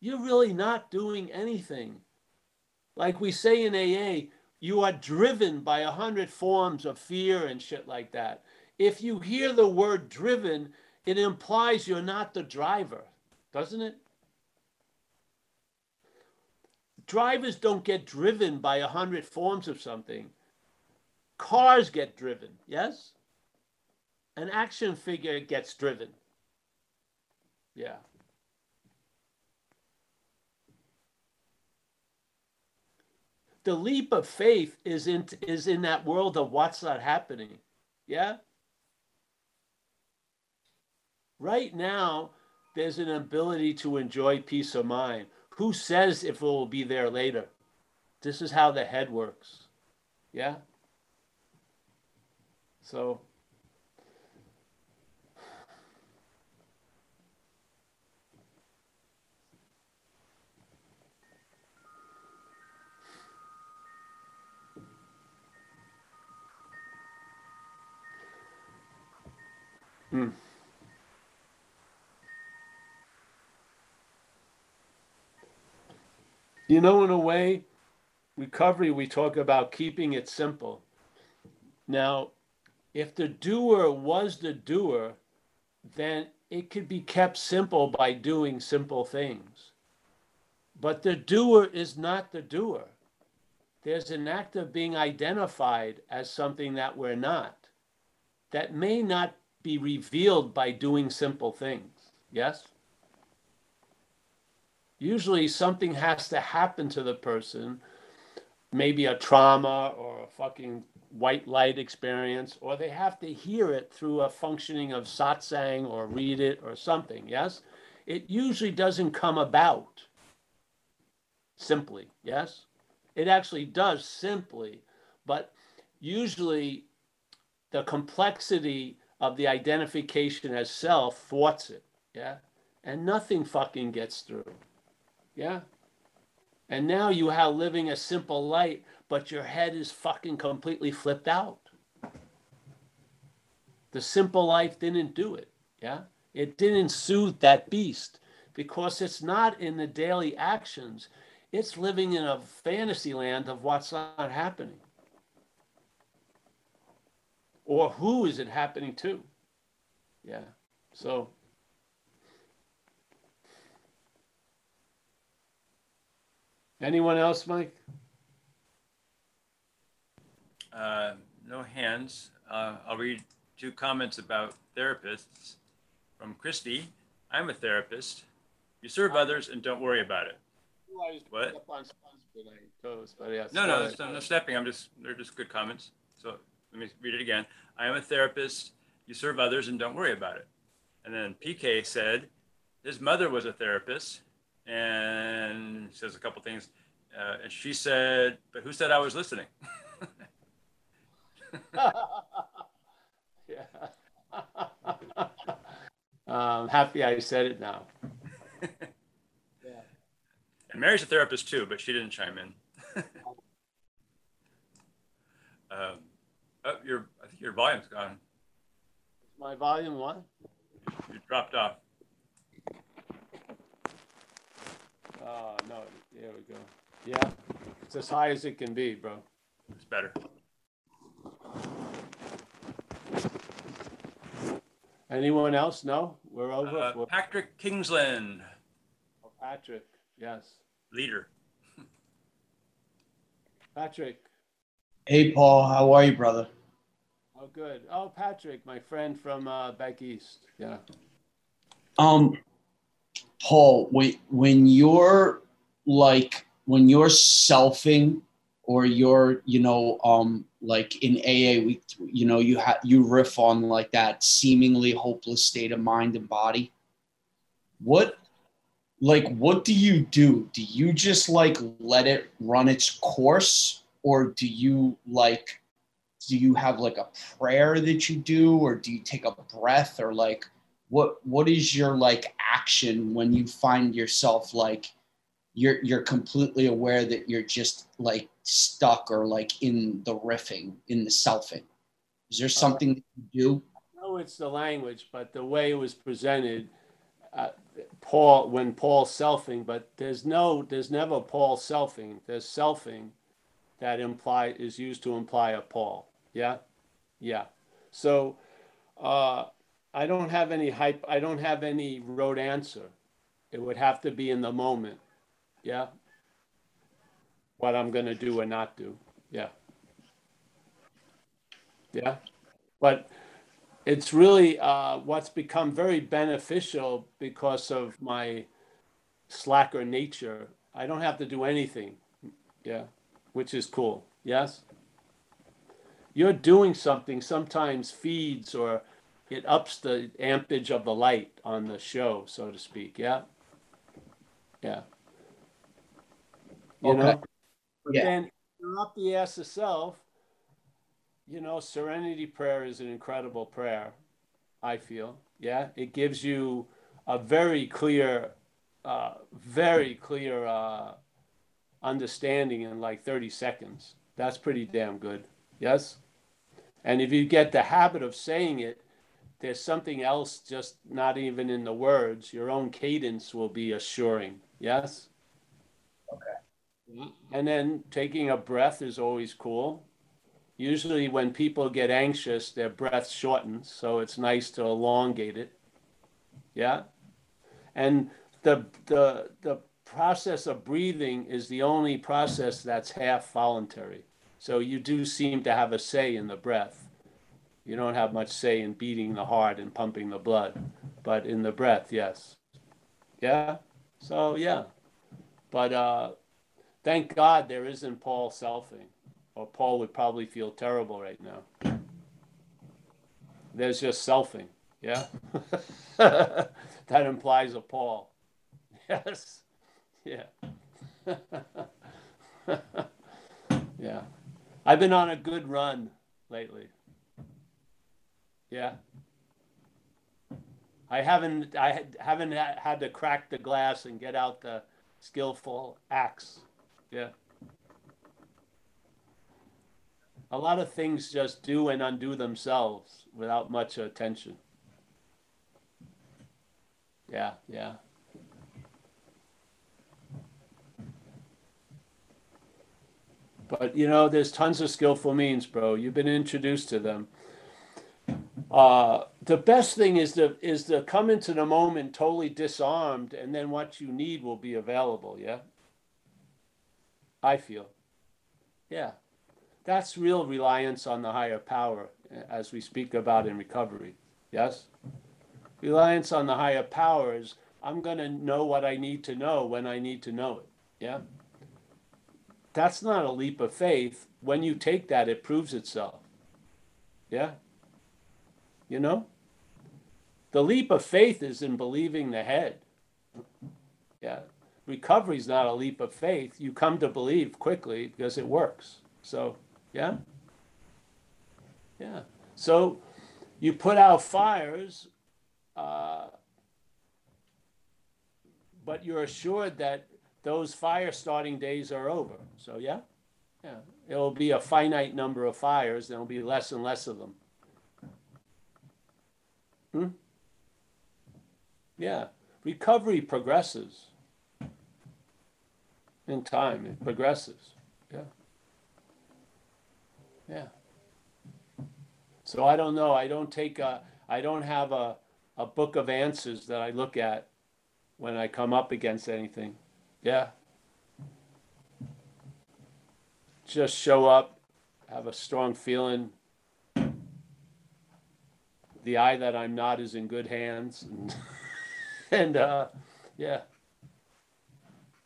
You're really not doing anything. Like we say in AA, you are driven by a hundred forms of fear and shit like that. If you hear the word driven, it implies you're not the driver, doesn't it? Drivers don't get driven by a hundred forms of something. Cars get driven, yes? An action figure gets driven. Yeah. The leap of faith is in is in that world of what's not happening. Yeah? right now, there's an ability to enjoy peace of mind. Who says if it will be there later? This is how the head works. Yeah? So, hmm. You know, in a way, recovery, we talk about keeping it simple. Now, if the doer was the doer, then it could be kept simple by doing simple things. But the doer is not the doer. There's an act of being identified as something that we're not, that may not be revealed by doing simple things. Yes? Usually something has to happen to the person, maybe a trauma or a fucking white light experience, or they have to hear it through a functioning of satsang or read it or something. Yes? It usually doesn't come about simply. Yes? It actually does simply, but usually the complexity of the identification as self thwarts it. Yeah? And nothing fucking gets through. Yeah. And now you have living a simple light, but your head is fucking completely flipped out. The simple life didn't do it. Yeah. It didn't soothe that beast because it's not in the daily actions. It's living in a fantasy land of what's not happening. Or who is it happening to? Yeah. So Anyone else, Mike? Uh, no hands. Uh, I'll read two comments about therapists from Christy. I'm a therapist. You serve others and don't worry about it. What? No, no, no, no stepping. I'm just, they're just good comments. So let me read it again. I am a therapist. You serve others and don't worry about it. And then PK said his mother was a therapist and says a couple things. Uh, and she said, "But who said I was listening?" yeah. I'm happy I said it now. yeah. And Mary's a therapist too, but she didn't chime in. um, oh, your, I think your volume's gone. My volume what? You dropped off. Oh, no. There we go. Yeah. It's as high as it can be, bro. It's better. Anyone else? No? We're over. Uh, We're- Patrick Kingsland, oh, Patrick, yes. leader. Patrick. Hey, Paul, how are you, brother? Oh, good. Oh, Patrick, my friend from uh, back east. Yeah. Um, Paul, when when you're like when you're selfing or you're you know um like in aa we you know you have you riff on like that seemingly hopeless state of mind and body what like what do you do do you just like let it run its course or do you like do you have like a prayer that you do or do you take a breath or like what what is your like action when you find yourself like you're you're completely aware that you're just like stuck or like in the riffing in the selfing? Is there something that you do? No it's the language but the way it was presented uh, paul when paul selfing but there's no there's never paul selfing. There's selfing that imply is used to imply a paul yeah yeah so uh i don't have any hype i don't have any rote answer it would have to be in the moment yeah. What I'm going to do or not do. Yeah. Yeah. But it's really uh, what's become very beneficial because of my slacker nature. I don't have to do anything. Yeah. Which is cool. Yes. You're doing something sometimes feeds or it ups the ampage of the light on the show, so to speak. Yeah. Yeah. You know, but Yeah. then you're up the ass of self. You know, serenity prayer is an incredible prayer. I feel. Yeah, it gives you a very clear, uh, very clear uh, understanding in like 30 seconds. That's pretty damn good. Yes. And if you get the habit of saying it, there's something else just not even in the words. Your own cadence will be assuring. Yes. Okay. Mm-hmm. And then taking a breath is always cool. Usually, when people get anxious, their breath shortens, so it's nice to elongate it. Yeah. And the the the process of breathing is the only process that's half voluntary. So you do seem to have a say in the breath. You don't have much say in beating the heart and pumping the blood, but in the breath, yes. Yeah. So yeah. But uh thank God there isn't Paul selfing, or Paul would probably feel terrible right now. There's just selfing, yeah? that implies a Paul. Yes, yeah. yeah. I've been on a good run lately. Yeah. I haven't I haven't had to crack the glass and get out the skillful axe. Yeah. A lot of things just do and undo themselves without much attention. Yeah, yeah. But you know, there's tons of skillful means, bro. You've been introduced to them. Uh, the best thing is to is to come into the moment totally disarmed, and then what you need will be available. Yeah. I feel. Yeah. That's real reliance on the higher power, as we speak about in recovery. Yes? Reliance on the higher powers. I'm to know what I need to know when I need to know it. Yeah? That's not a leap of faith. When you take that, it proves itself. Yeah? You know? The leap of faith is in believing the head. Yeah recovery is not a leap of faith. You come to believe quickly because it works. So, yeah. Yeah. So you put out fires, uh, but you're assured that those fire starting days are over. So, yeah. Yeah. It'll be a finite number of fires, there'll be less and less of them. Hmm? Yeah. Recovery progresses in time. It progresses. Yeah. Yeah. So I don't know. I don't take a, I don't have a, a book of answers that I look at when I come up against anything. Yeah. Just show up, have a strong feeling. The eye that I'm not is in good hands. And, and uh, yeah.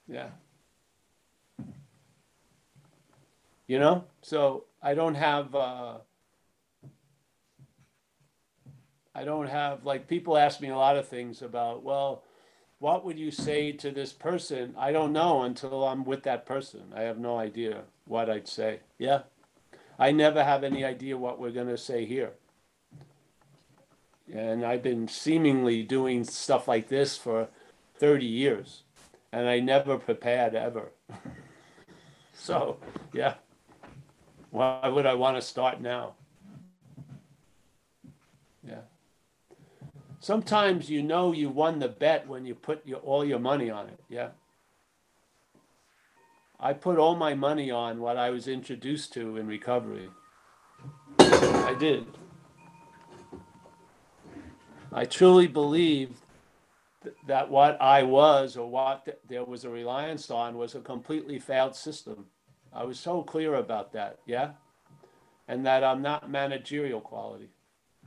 Yeah. you know so i don't have uh i don't have like people ask me a lot of things about well what would you say to this person? I don't know until i'm with that person. I have no idea what i'd say. Yeah. I never have any idea what we're going to say here. And i've been seemingly doing stuff like this for 30 years and i never prepared ever. So yeah. Why would I want to start now? Yeah. Sometimes you know you won the bet when you put your, all your money on it. Yeah. I put all my money on what I was introduced to in recovery. I did. I truly believed th- that what I was or what th- there was a reliance on was a completely failed system. I was so clear about that, yeah? And that I'm not managerial quality.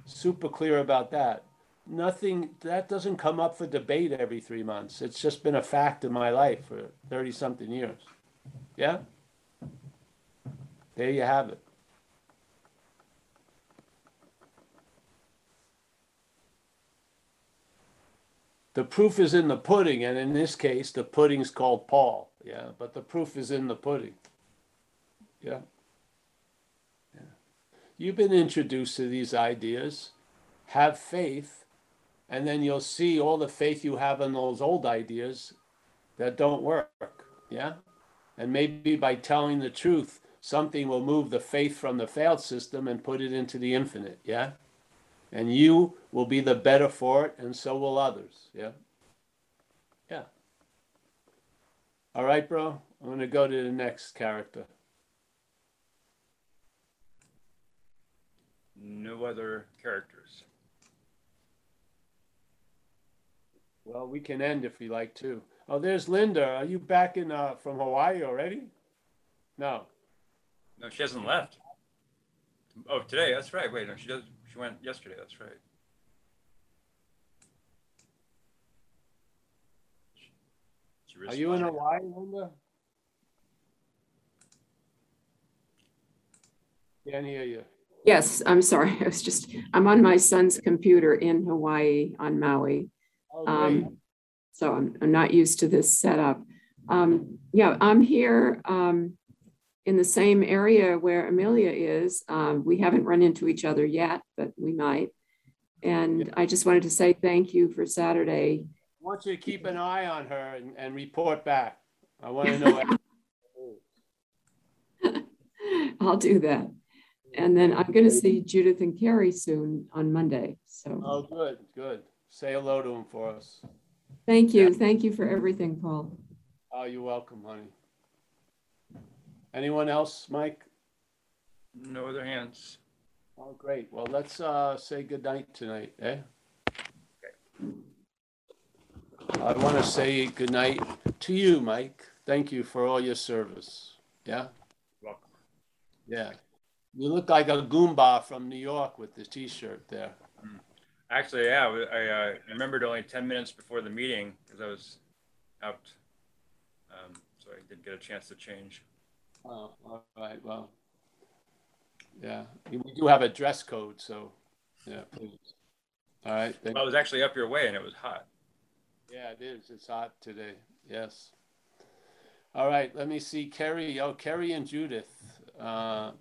Super clear about that. Nothing, that doesn't come up for debate every three months. It's just been a fact in my life for 30 something years. Yeah? There you have it. the proof is in the pudding, and in this case, the pudding's called Paul. Yeah, but the proof is in the pudding. Yeah. Yeah. You've been introduced to these ideas. Have faith, and then you'll see all the faith you have in those old ideas that don't work. Yeah. And maybe by telling the truth, something will move the faith from the failed system and put it into the infinite. Yeah. And you will be the better for it, and so will others. Yeah. Yeah. All right, bro. I'm going to go to the next character. No other characters. Well, we can end if we like to. Oh, there's Linda. Are you back in uh, from Hawaii already? No. No, she hasn't left. Oh, today. That's right. Wait, no, she does. She went yesterday. That's right. She Are you in. Hawaii, Linda? Can't hear you. Yes, I'm sorry. I was just, I'm on my son's computer in Hawaii on Maui. Um, so I'm, I'm not used to this setup. Um, yeah, I'm here, um, in the same area where Amelia is. Um, we haven't run into each other yet, but we might. And I just wanted to say thank you for Saturday. I want you to keep an eye on her and, and report back. I want to know. I'll do that. And then I'm going to see Judith and Carrie soon on Monday. So oh, good, good. Say hello to him for us. thank you. Thank you for everything, Paul. Oh, you're welcome, honey. Anyone else, Mike? No other hands. Oh, great. Well, let's uh, say goodnight tonight, eh? Okay. I want to say goodnight to you, Mike. Thank you for all your service. Yeah? Welcome. Yeah. You look like a Goomba from New York with the t-shirt there. Actually, yeah, I uh, remembered only 10 minutes before the meeting because I was out. Um, so I didn't get a chance to change. Oh, all right. Well, yeah, we do have a dress code, so yeah, please. All right. Thank Well, I was actually up your way and it was hot. Yeah, it is. It's hot today. Yes. All right. Let me see. Kerry. Oh, Kerry and Judith. Uh,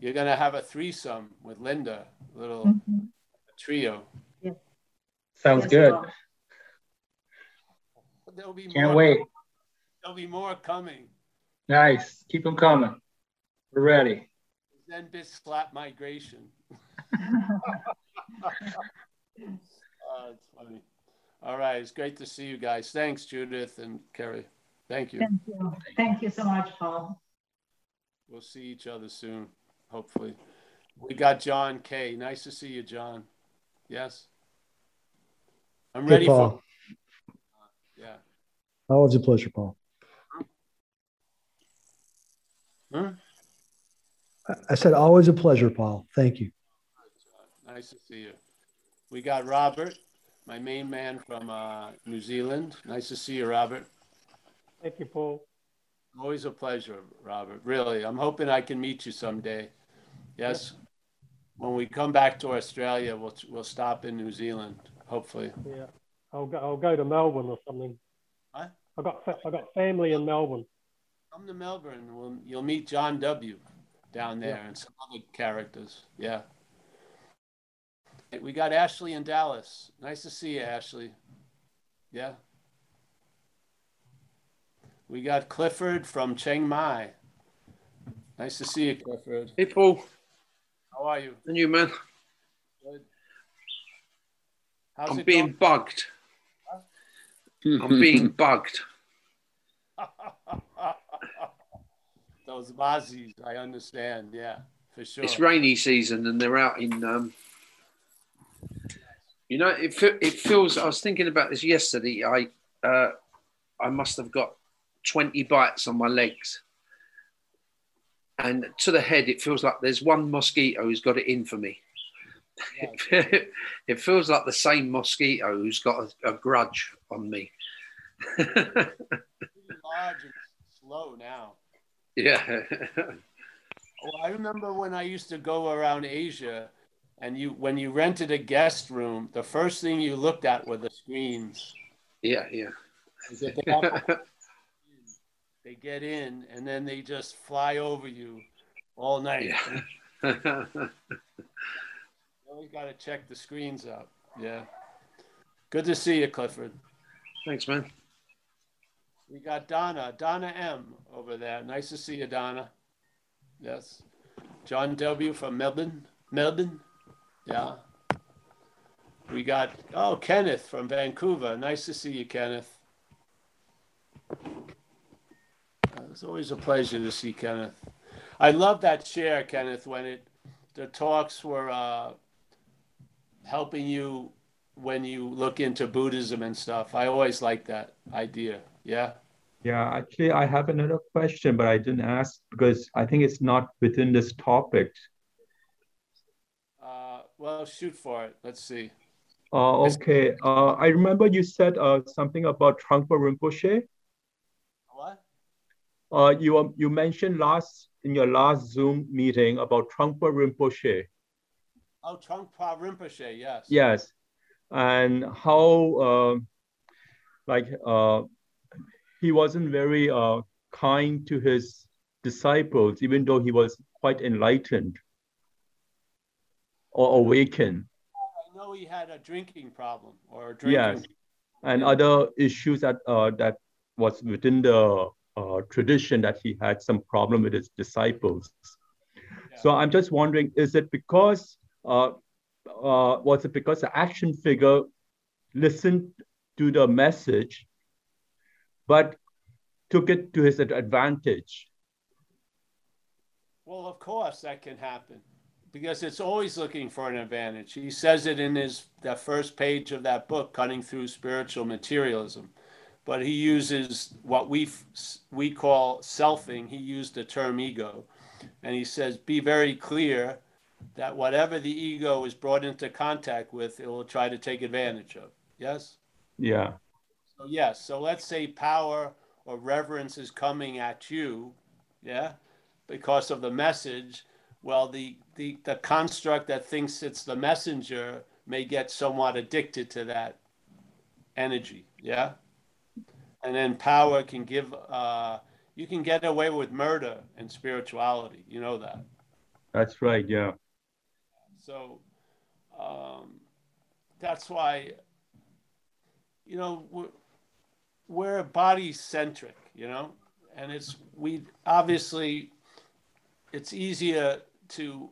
you're gonna have a threesome with Linda. A little Mhm. trio. Sounds Yes, good. well, There'll be Can't more. wait. There'll be more coming. Nice. Keep them coming. We're ready. Zen Bitch Slap migration. Oh, it's funny. All right. It's great to see you guys. Thanks, Judith and Kerry. Thank you. Thank you. Thank you so much, Paul. We'll see each other soon, hopefully. We got John K. Nice to see you, John. Yes. I'm Hey, ready for Paul. yeah. Always a pleasure, Paul. Huh? I- I said, always a pleasure, Paul. Thank you. Nice to see you. We got Robert, my main man from uh, New Zealand. Nice to see you, Robert. Thank you, Paul. Always a pleasure, Robert. Really, I'm hoping I can meet you someday. Yes. When we come back to Australia, we'll we'll stop in New Zealand. Hopefully. Yeah, I'll go. I'll go to Melbourne or something. What? I got fa- I got family in Melbourne. Come to Melbourne. We'll, you'll meet John W. down there and some other characters. Yeah. We got Ashley in Dallas. Nice to see you, Ashley. Yeah. We got Clifford from Chiang Mai. Nice to see you, Clifford. Hey, Paul. How are you? And you, man. Good. How's I'm it being bugged. I'm being bugged. Those Mazis, I understand. Yeah, for sure. It's rainy season and they're out in. Um, you know, it, it feels. I was thinking about this yesterday. I uh, I must have got 20 bites on my legs. And to the head, it feels like there's one mosquito who's got it in for me. Yeah. it feels like the same mosquito who's got a, a grudge on me. large and slow now. yeah. Well, I remember when I used to go around Asia, and you when you rented a guest room, the first thing you looked at were the screens. Yeah, yeah. They get, they get in and then they just fly over you all night. Yeah. Always got to check the screens out. Yeah. Good to see you, Clifford. Thanks, man. We got Donna, Donna M over there. Nice to see you, Donna. Yes. John W from Melbourne. Melbourne. Yeah. We got, oh, Kenneth from Vancouver. Nice to see you, Kenneth. It's always a pleasure to see Kenneth. I love that chair, Kenneth, when it the talks were uh, helping you when you look into Buddhism and stuff. I always like that idea. Yeah. Yeah, actually, I have another question, but I didn't ask because I think it's not within this topic. Uh, well, shoot for it. Let's see. Uh, okay. Uh, I remember you said uh, something about Trungpa Rinpoche. What? Uh, you um, you mentioned last in your last Zoom meeting about Trungpa Rinpoche. Oh, Trungpa Rinpoche, yes. Yes, and how uh, like uh, he wasn't very uh, kind to his disciples, even though he was quite enlightened or awakened. I know he had a drinking problem or a drinking. Yes, and other issues that uh, that was within the uh, tradition that he had some problem with his disciples. Yeah. So I'm just wondering, is it because uh, uh, was it because the action figure listened to the message, but took it to his advantage? Well, of course that can happen because it's always looking for an advantage. He says it in his the first page of that book, Cutting Through Spiritual Materialism. But he uses what we we call selfing. He used the term ego, and he says, "Be very clear that whatever the ego is brought into contact with, it will try to take advantage of." Yes. Yeah. So yes. So let's say power or reverence is coming at you, yeah, because of the message. Well, the the the construct that thinks it's the messenger may get somewhat addicted to that energy, yeah. And then power can give. Uh, you can get away with murder in spirituality. You know that. That's right. Yeah. So um, that's why, you know, we're, we're body centric, you know, and it's, we obviously, it's easier to,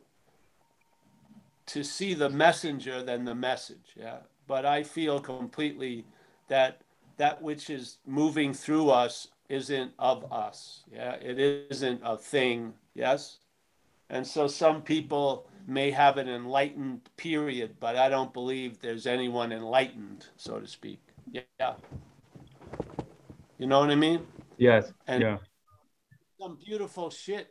to see the messenger than the message. Yeah. But I feel completely that that which is moving through us isn't of us. Yeah. It isn't a thing. Yes. And so some people may have an enlightened period, but I don't believe there's anyone enlightened, so to speak. Yeah. You know what I mean? Yes. And yeah. some beautiful shit,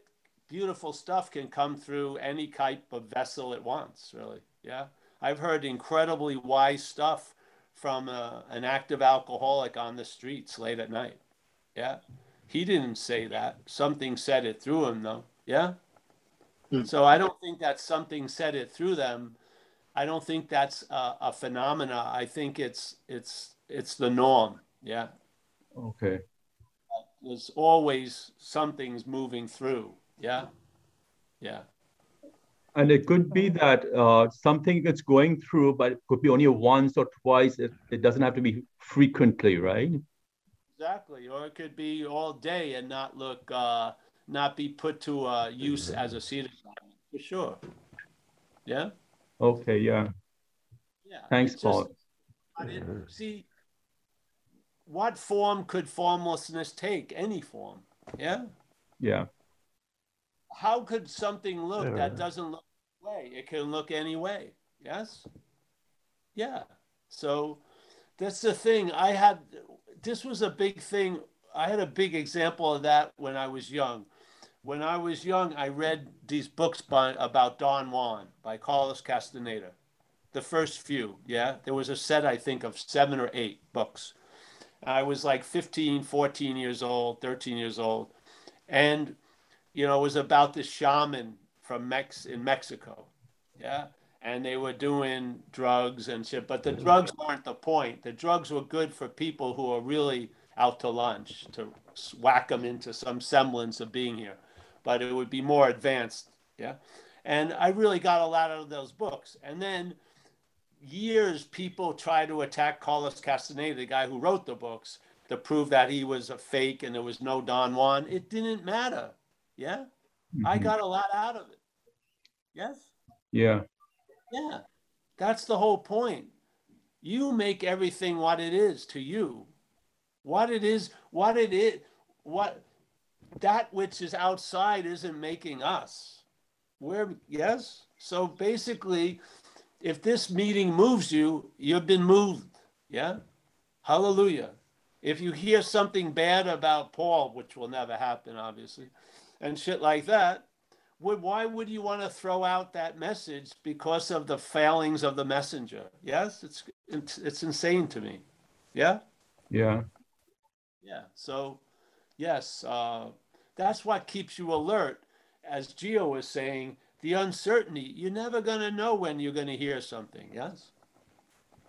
beautiful stuff can come through any type of vessel it wants, really. Yeah. I've heard incredibly wise stuff from uh, an active alcoholic on the streets late at night. Yeah. He didn't say that. Something said it through him, though. Yeah. So I don't think that something said it through them. I don't think that's a, a phenomena. I think it's it's it's the norm. Yeah. Okay. There's always something's moving through. Yeah. Yeah. And it could be that uh, something that's going through, but it could be only once or twice. It, it doesn't have to be frequently, right? Exactly. Or it could be all day and not look, uh, not be put to uh, use as a seed assignment for sure. Yeah. Okay. Yeah. Yeah. Thanks, it's Paul. I didn't see what form could formlessness take? Any form. Yeah. Yeah. How could something look that doesn't look way? It can look any way. Yes. Yeah. So that's the thing. I had this was a big thing. I had a big example of that when I was young. When I was young, I read these books by about Don Juan by Carlos Castaneda. The first few, yeah. There was a set, I think, of seven or eight books. I was like 15, 14 years old, 13 years old. And, you know, it was about this shaman from Mex in Mexico. Yeah. and they were doing drugs and shit. But the mm-hmm. drugs weren't the point. The drugs were good for people who are really out to lunch to whack them into some semblance of being here. But it would be more advanced, yeah. And I really got a lot out of those books. And then years people try to attack Carlos Castaneda, the guy who wrote the books, to prove that he was a fake and there was no Don Juan. It didn't matter. Yeah. I Mhm. got a lot out of it. Yes. Yeah. Yeah. That's the whole point. You make everything what it is to you. What it is, what it is, what that which is outside isn't making us. We're, yes. So basically, if this meeting moves you, you've been moved. Yeah. Hallelujah. If you hear something bad about Paul, which will never happen, obviously, and shit like that, would why would you want to throw out that message because of the failings of the messenger? Yes, it's it's, it's insane to me. Yeah, Yeah. yeah. So, yes, uh, that's what keeps you alert. As Gio was saying, the uncertainty. You're never gonna know when you're gonna hear something. Yes.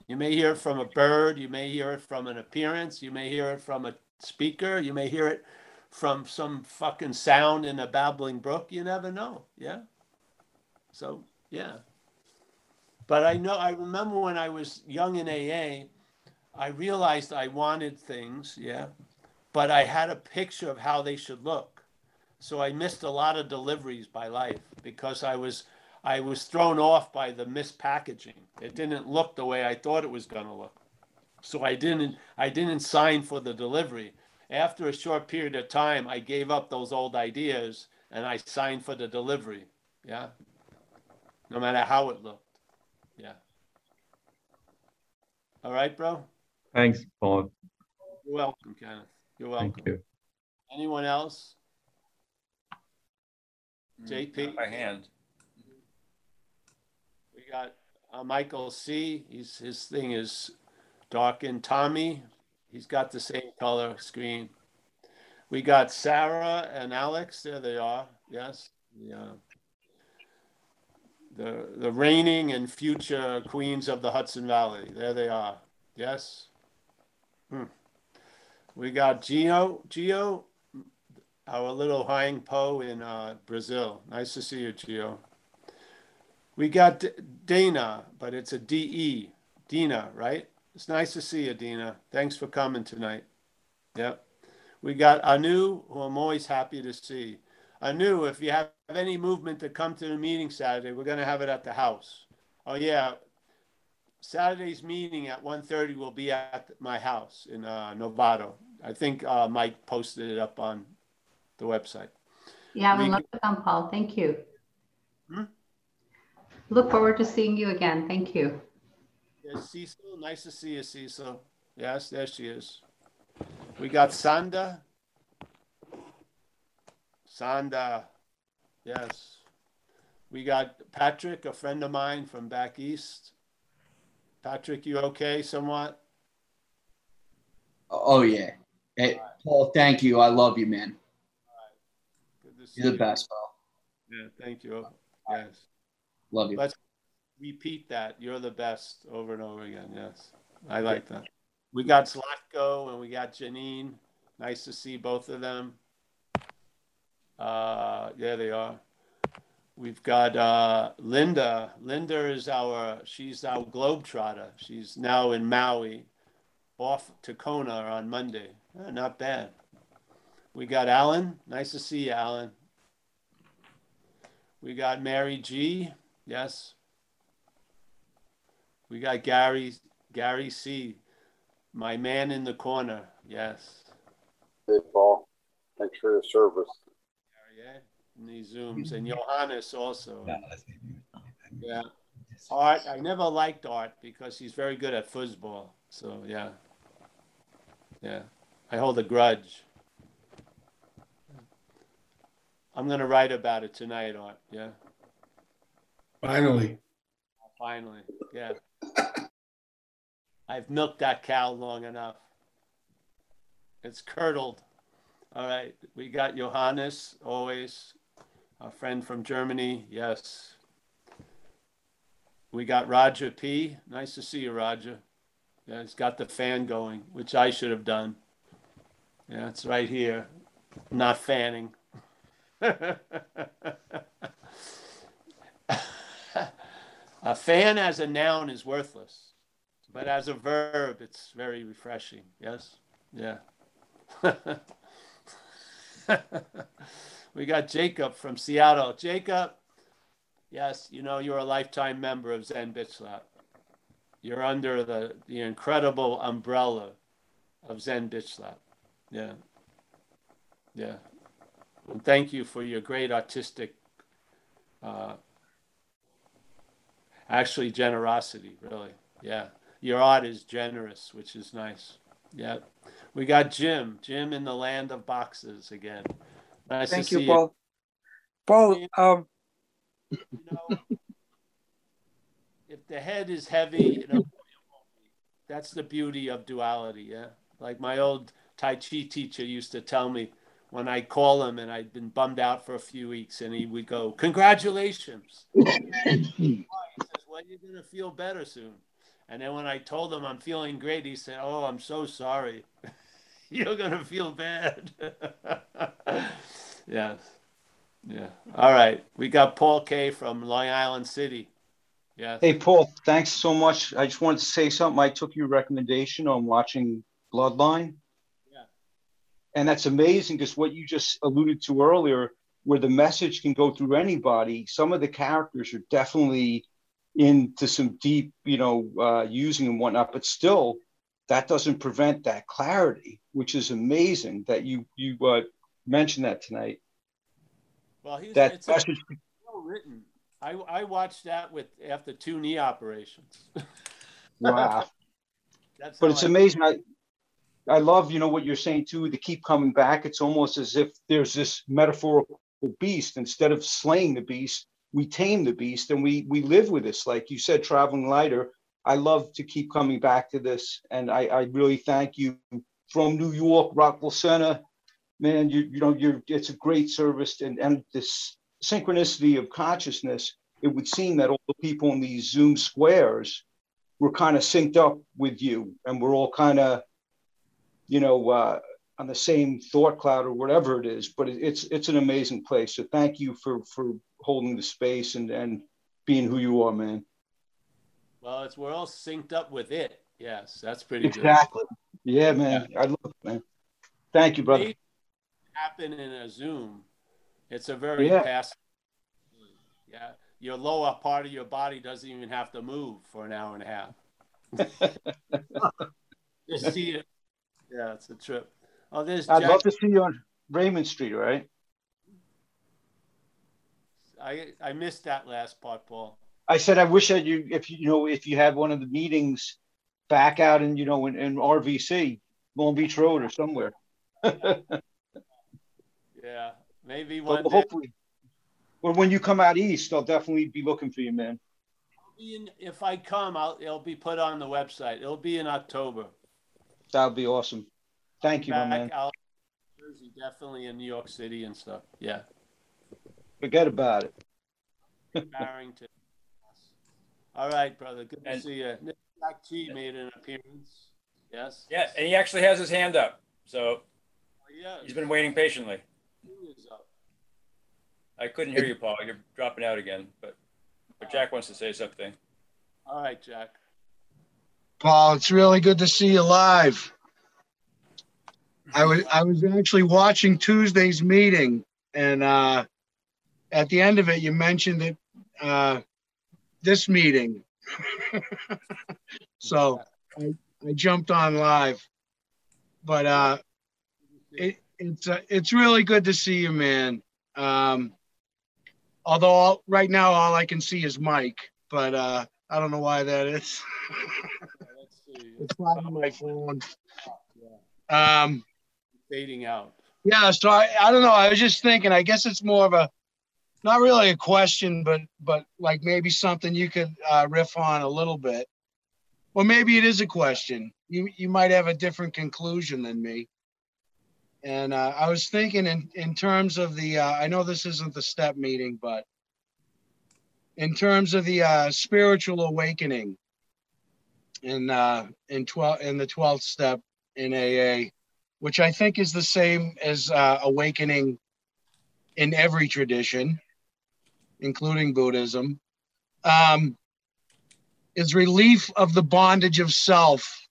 You may hear it from a bird. You may hear it from an appearance. You may hear it from a speaker. You may hear it from some fucking sound in a babbling brook. You never know. Yeah. So, yeah. But I know, I remember when I was young in AA, I realized I wanted things. Yeah. But I had a picture of how they should look. So I missed a lot of deliveries by life because I was I was thrown off by the mispackaging. It didn't look the way I thought it was going to look. So I didn't I didn't sign for the delivery. After a short period of time, I gave up those old ideas and I signed for the delivery. Yeah. No matter how it looked. Yeah. All right, bro. Thanks, Paul. You're welcome, Kenneth. You're welcome. Thank you. Anyone else? Mm, JP? By hand. We got uh, Michael C. He's his thing is dark and Tommy, he's got the same color screen. We got Sarah and Alex. There they are. Yes. Yeah. The the reigning and future queens of the Hudson Valley. There they are. Yes. Hmm. We got Gio. Gio, our little Hyang Po in uh, Brazil. Nice to see you, Gio. We got D- Dana, but it's a D E. Dina, right? It's nice to see you, Dina. Thanks for coming tonight. Yep. We got Anu, who I'm always happy to see. Anu, if you have any movement to come to the meeting Saturday, we're going to have it at the house. Oh, yeah. Saturday's meeting at 1.30 will be at my house in uh, Novato. I think uh, Mike posted it up on the website. Yeah, We- we'd love to come, Paul. Thank you. Hmm? Look forward to seeing you again. Thank you. There's Cecil. Nice to see you, Cecil. Yes, there she is. We got Sanda. Sanda. Yes. We got Patrick, a friend of mine from back east. Patrick, you okay somewhat? Oh yeah. Hey, Paul, thank you. I love you, man. Good to see You're the best, bro. Yeah, thank you. Yes. Love you. Let's repeat that. You're the best over and over again. Yes. I like that. We got Zlatko and we got Janine. Nice to see both of them. Uh, yeah, they are. We've got uh, Linda. Linda is our, she's our globetrotter. She's now in Maui, off to Kona on Monday. Eh, not bad. We got Alan. Nice to see you, Alan. We got Mary G. Yes. We got Gary Gary C. My man in the corner. Yes. Hey, Paul. Thanks for your service. Yeah, eh? In these zooms and Johannes also. Yeah. Art. I never liked Art because he's very good at football. So yeah. Yeah. I hold a grudge. I'm gonna write about it tonight, Art. Yeah. Finally. Finally, yeah. I've milked that cow long enough. It's curdled. All right, we got Johannes, always a friend from Germany. Yes. We got Roger P. Nice to see you, Roger. Yeah, he's got the fan going, which I should have done. Yeah, it's right here. Not fanning. A fan as a noun is worthless, but as a verb, it's very refreshing. Yes? Yeah. we got Jacob from Seattle. Jacob, yes, you know, you're a lifetime member of Zen Bitch Slap. You're under the, the incredible umbrella of Zen Bitch Slap. Yeah. Yeah. And thank you for your great artistic, uh, actually generosity, really. Yeah. Your art is generous, which is nice. Yeah. We got Jim, Jim in the land of boxes again. Nice Thank to you, see Paul. Paul, um, you know, if the head is heavy, you know, that's the beauty of duality. Yeah. Like my old Tai Chi teacher used to tell me when I call him and I'd been bummed out for a few weeks and he would go, Congratulations. he says, Well, you're going to feel better soon. And then when I told him I'm feeling great, he said, Oh, I'm so sorry. you're going to feel bad. yes. Yeah. All right. We got Paul K from Long Island City. Yeah. Hey, Paul, thanks so much. I just wanted to say something. I took your recommendation on watching Bloodline. And that's amazing because what you just alluded to earlier, where the message can go through anybody, some of the characters are definitely into some deep, you know, uh, using and whatnot, but still, that doesn't prevent that clarity, which is amazing that you you uh, mentioned that tonight. Well, he's, That it's message- well written. I, I watched that with after two knee operations. Wow. That's but it's I- amazing. I I love, you know, what you're saying too, to keep coming back. It's almost as if there's this metaphorical beast. Instead of slaying the beast, we tame the beast and we we live with this. Like you said, traveling lighter. I love to keep coming back to this. And I, I really thank you from New York, Rockville Center. Man, you you know, you're it's a great service and, and this synchronicity of consciousness, it would seem that all the people in these Zoom squares were kind of synced up with you and we're all kind of you know uh, on the same thought cloud or whatever it is but it, it's it's an amazing place so thank you for for holding the space and and being who you are man Well, it's we're all synced up with it. Yes, that's pretty good. exactly yeah man i love it man thank you brother It happen in a Zoom. It's a very Yeah. passive. Yeah, your lower part of your body doesn't even have to move for an hour and a half. you see it. Yeah, it's a trip. Oh, there's i'd Jack. love to see you on raymond street right? I I missed that last part, Paul. i said i wish that you if you you know if you had one of the meetings back out in you know in, in rvc long beach road or somewhere Yeah, maybe But one day. hopefully or when you come out east i'll definitely be looking for you man in- If I come, I'll it'll be put on the website. It'll be in October. That would be awesome thank you my man Back out Jersey, definitely in New York City and stuff. Yeah, forget about it Barrington. All right, brother. Good to see you. Nick Jack G made an appearance. Yes. Yeah, and he actually has his hand up. So oh, Yeah. he's been waiting patiently. He is up. I couldn't hear you, Paul. You're dropping out again, but but Jack wants to say something. All right, Jack. Paul, it's really good to see you live. I was I was actually watching Tuesday's meeting, and uh, at the end of it, you mentioned that Uh, this meeting, so I, I jumped on live. But uh, it, it's uh, it's really good to see you, man. Um, although all, right now all I can see is Mike, but uh, I don't know why that is. It's probably my phone. Um, Fading out. yeah, so I, I don't know. I was just thinking, I guess it's more of a, not really a question, but, but like maybe something you could uh, riff on a little bit. Or maybe it is a question. You, you might have a different conclusion than me. And uh, I was thinking in, in terms of the, uh, I know this isn't the step meeting, but in terms of the uh, spiritual awakening in uh, in 12 in the 12th step in AA, which I think is the same as uh, awakening in every tradition, including Buddhism, um, is relief of the bondage of self,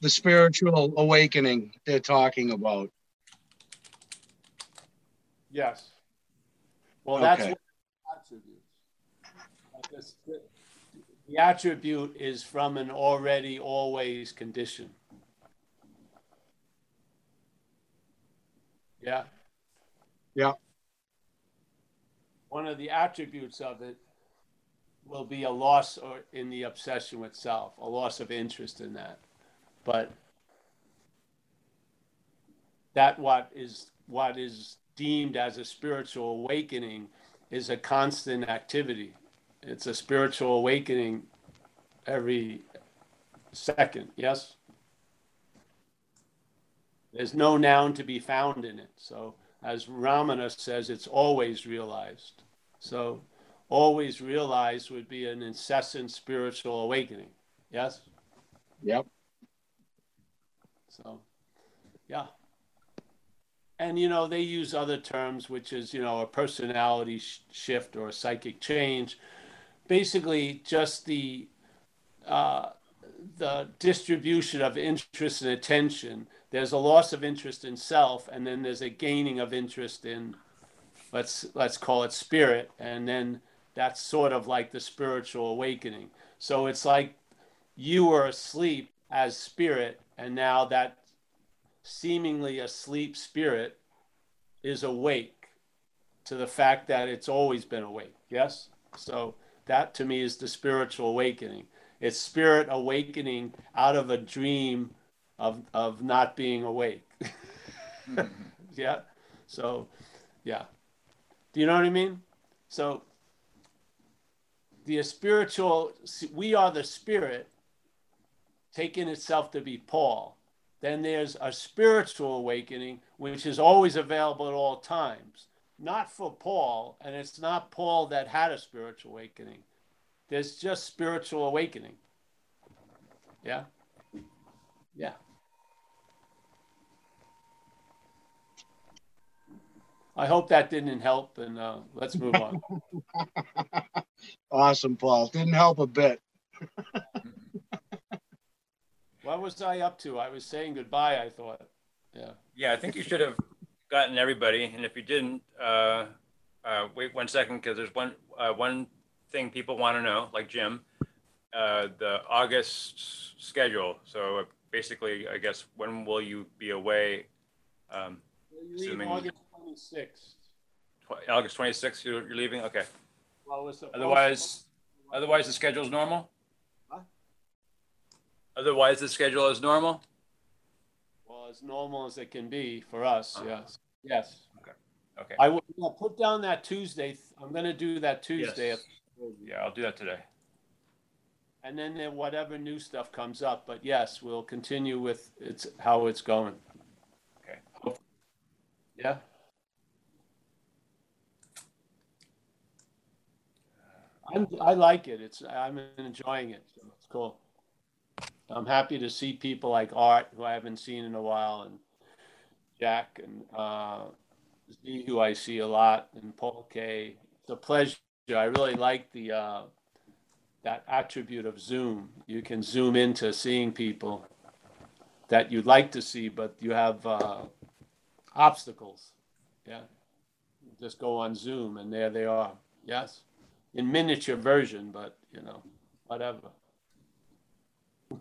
the spiritual awakening they're talking about. Yes. Well, that's Okay. what attributes. Like this- The the attribute is from an already always condition. Yeah. Yeah. One of the attributes of it will be a loss or in the obsession with self, a loss of interest in that. But that what is what is deemed as a spiritual awakening is a constant activity. It's a spiritual awakening every second, yes? There's no noun to be found in it. So, as Ramana says, it's always realized. So, always realized would be an incessant spiritual awakening, yes? Yep. So, yeah. And, you know, they use other terms, which is, you know, a personality sh- shift or a psychic change. Basically, just the uh, the distribution of interest and attention. There's a loss of interest in self, and then there's a gaining of interest in, let's let's call it spirit, and then that's sort of like the spiritual awakening. So it's like you were asleep as spirit, and now that seemingly asleep spirit is awake to the fact that it's always been awake. Yes? So that to me is the spiritual awakening. It's spirit awakening out of a dream of, of not being awake. Mm-hmm. yeah? So, yeah. Do you know what I mean? So, the spiritual, we are the spirit taking itself to be Paul. Then there's a spiritual awakening, which is always available at all times. Not for Paul, and it's not Paul that had a spiritual awakening. There's just spiritual awakening. Yeah? Yeah. I hope that didn't help, and uh, let's move on. Awesome, Paul. Didn't help a bit. what was I up to? I was saying goodbye, I thought. Yeah. Yeah, I think you should have gotten everybody, and if you didn't, uh, uh, wait one second because there's one uh, one thing people want to know, like Jim, uh, the August schedule. So uh, basically, I guess when will you be away? Um, assuming August 26th. tw- August 26th, you're, you're leaving. Okay. Well, it's supposed- Otherwise, otherwise the schedule is normal. Huh? Otherwise, the schedule is normal. Well, as normal as it can be for us, yes. Yes. Okay. Okay. I will yeah, put down that Tuesday. I'm going to do that Tuesday. Yes. Yeah, I'll do that today. And then there- whatever new stuff comes up. But yes, we'll continue with it's how it's going. Okay. Yeah. I'm, I like it. It's I'm enjoying it. So it's cool. I'm happy to see people like Art, who I haven't seen in a while, and Jack and uh, Z, who I see a lot, and Paul K. It's a pleasure. I really like the uh, that attribute of Zoom. You can zoom into seeing people that you'd like to see, but you have uh, obstacles. Yeah. Just go on Zoom, and there they are. Yes, in miniature version, but you know, whatever. You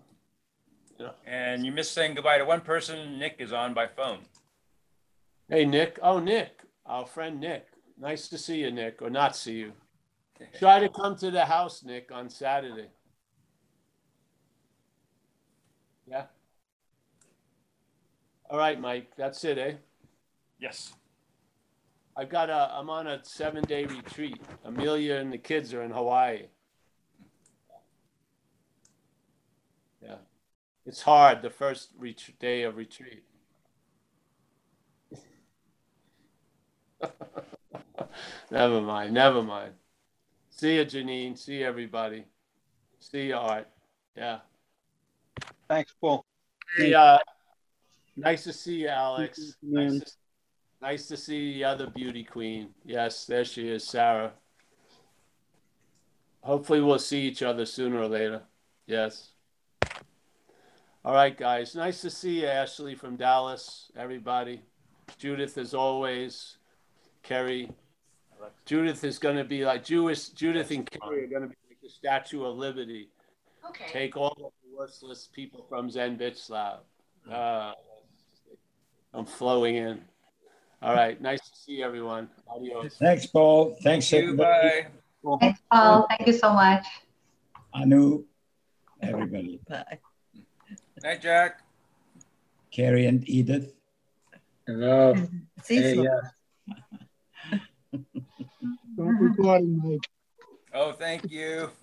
know. And you missed saying goodbye to one person. Nick is on by phone. Hey, Nick. Oh, Nick, our friend Nick. Nice to see you, Nick, or not see you. Try to come to the house, Nick, on Saturday. Yeah. All right, Mike. That's it, eh? Yes. I've got a. I'm on a seven-day retreat. Amelia and the kids are in Hawaii. Yeah, it's hard the first day of retreat. never mind. Never mind. See you, Janine. See you, everybody. See you, Art. Yeah. Thanks, Paul. Hey, uh, nice to see you, Alex. Man. Nice to, nice to see the other beauty queen. Yes, there she is, Sarah. Hopefully, we'll see each other sooner or later. Yes. All right, guys. Nice to see you, Ashley from Dallas. Everybody. Judith, as always. Kerry. Judith is going to be like Jewish. Judith and Kerry are going to be like the Statue of Liberty. Okay. Take all the worthless people from Zen Bitch Slap. Uh, I'm flowing in. All right. Nice to see everyone. Adios. Thanks, Paul. Thanks, Thank you. everybody. Bye. Thanks, Paul. Thank you so much. Anu, everybody. Bye. Night, Jack. Carrie and Edith. Hello. Cecil. Stop recording, Mike. Oh, thank you.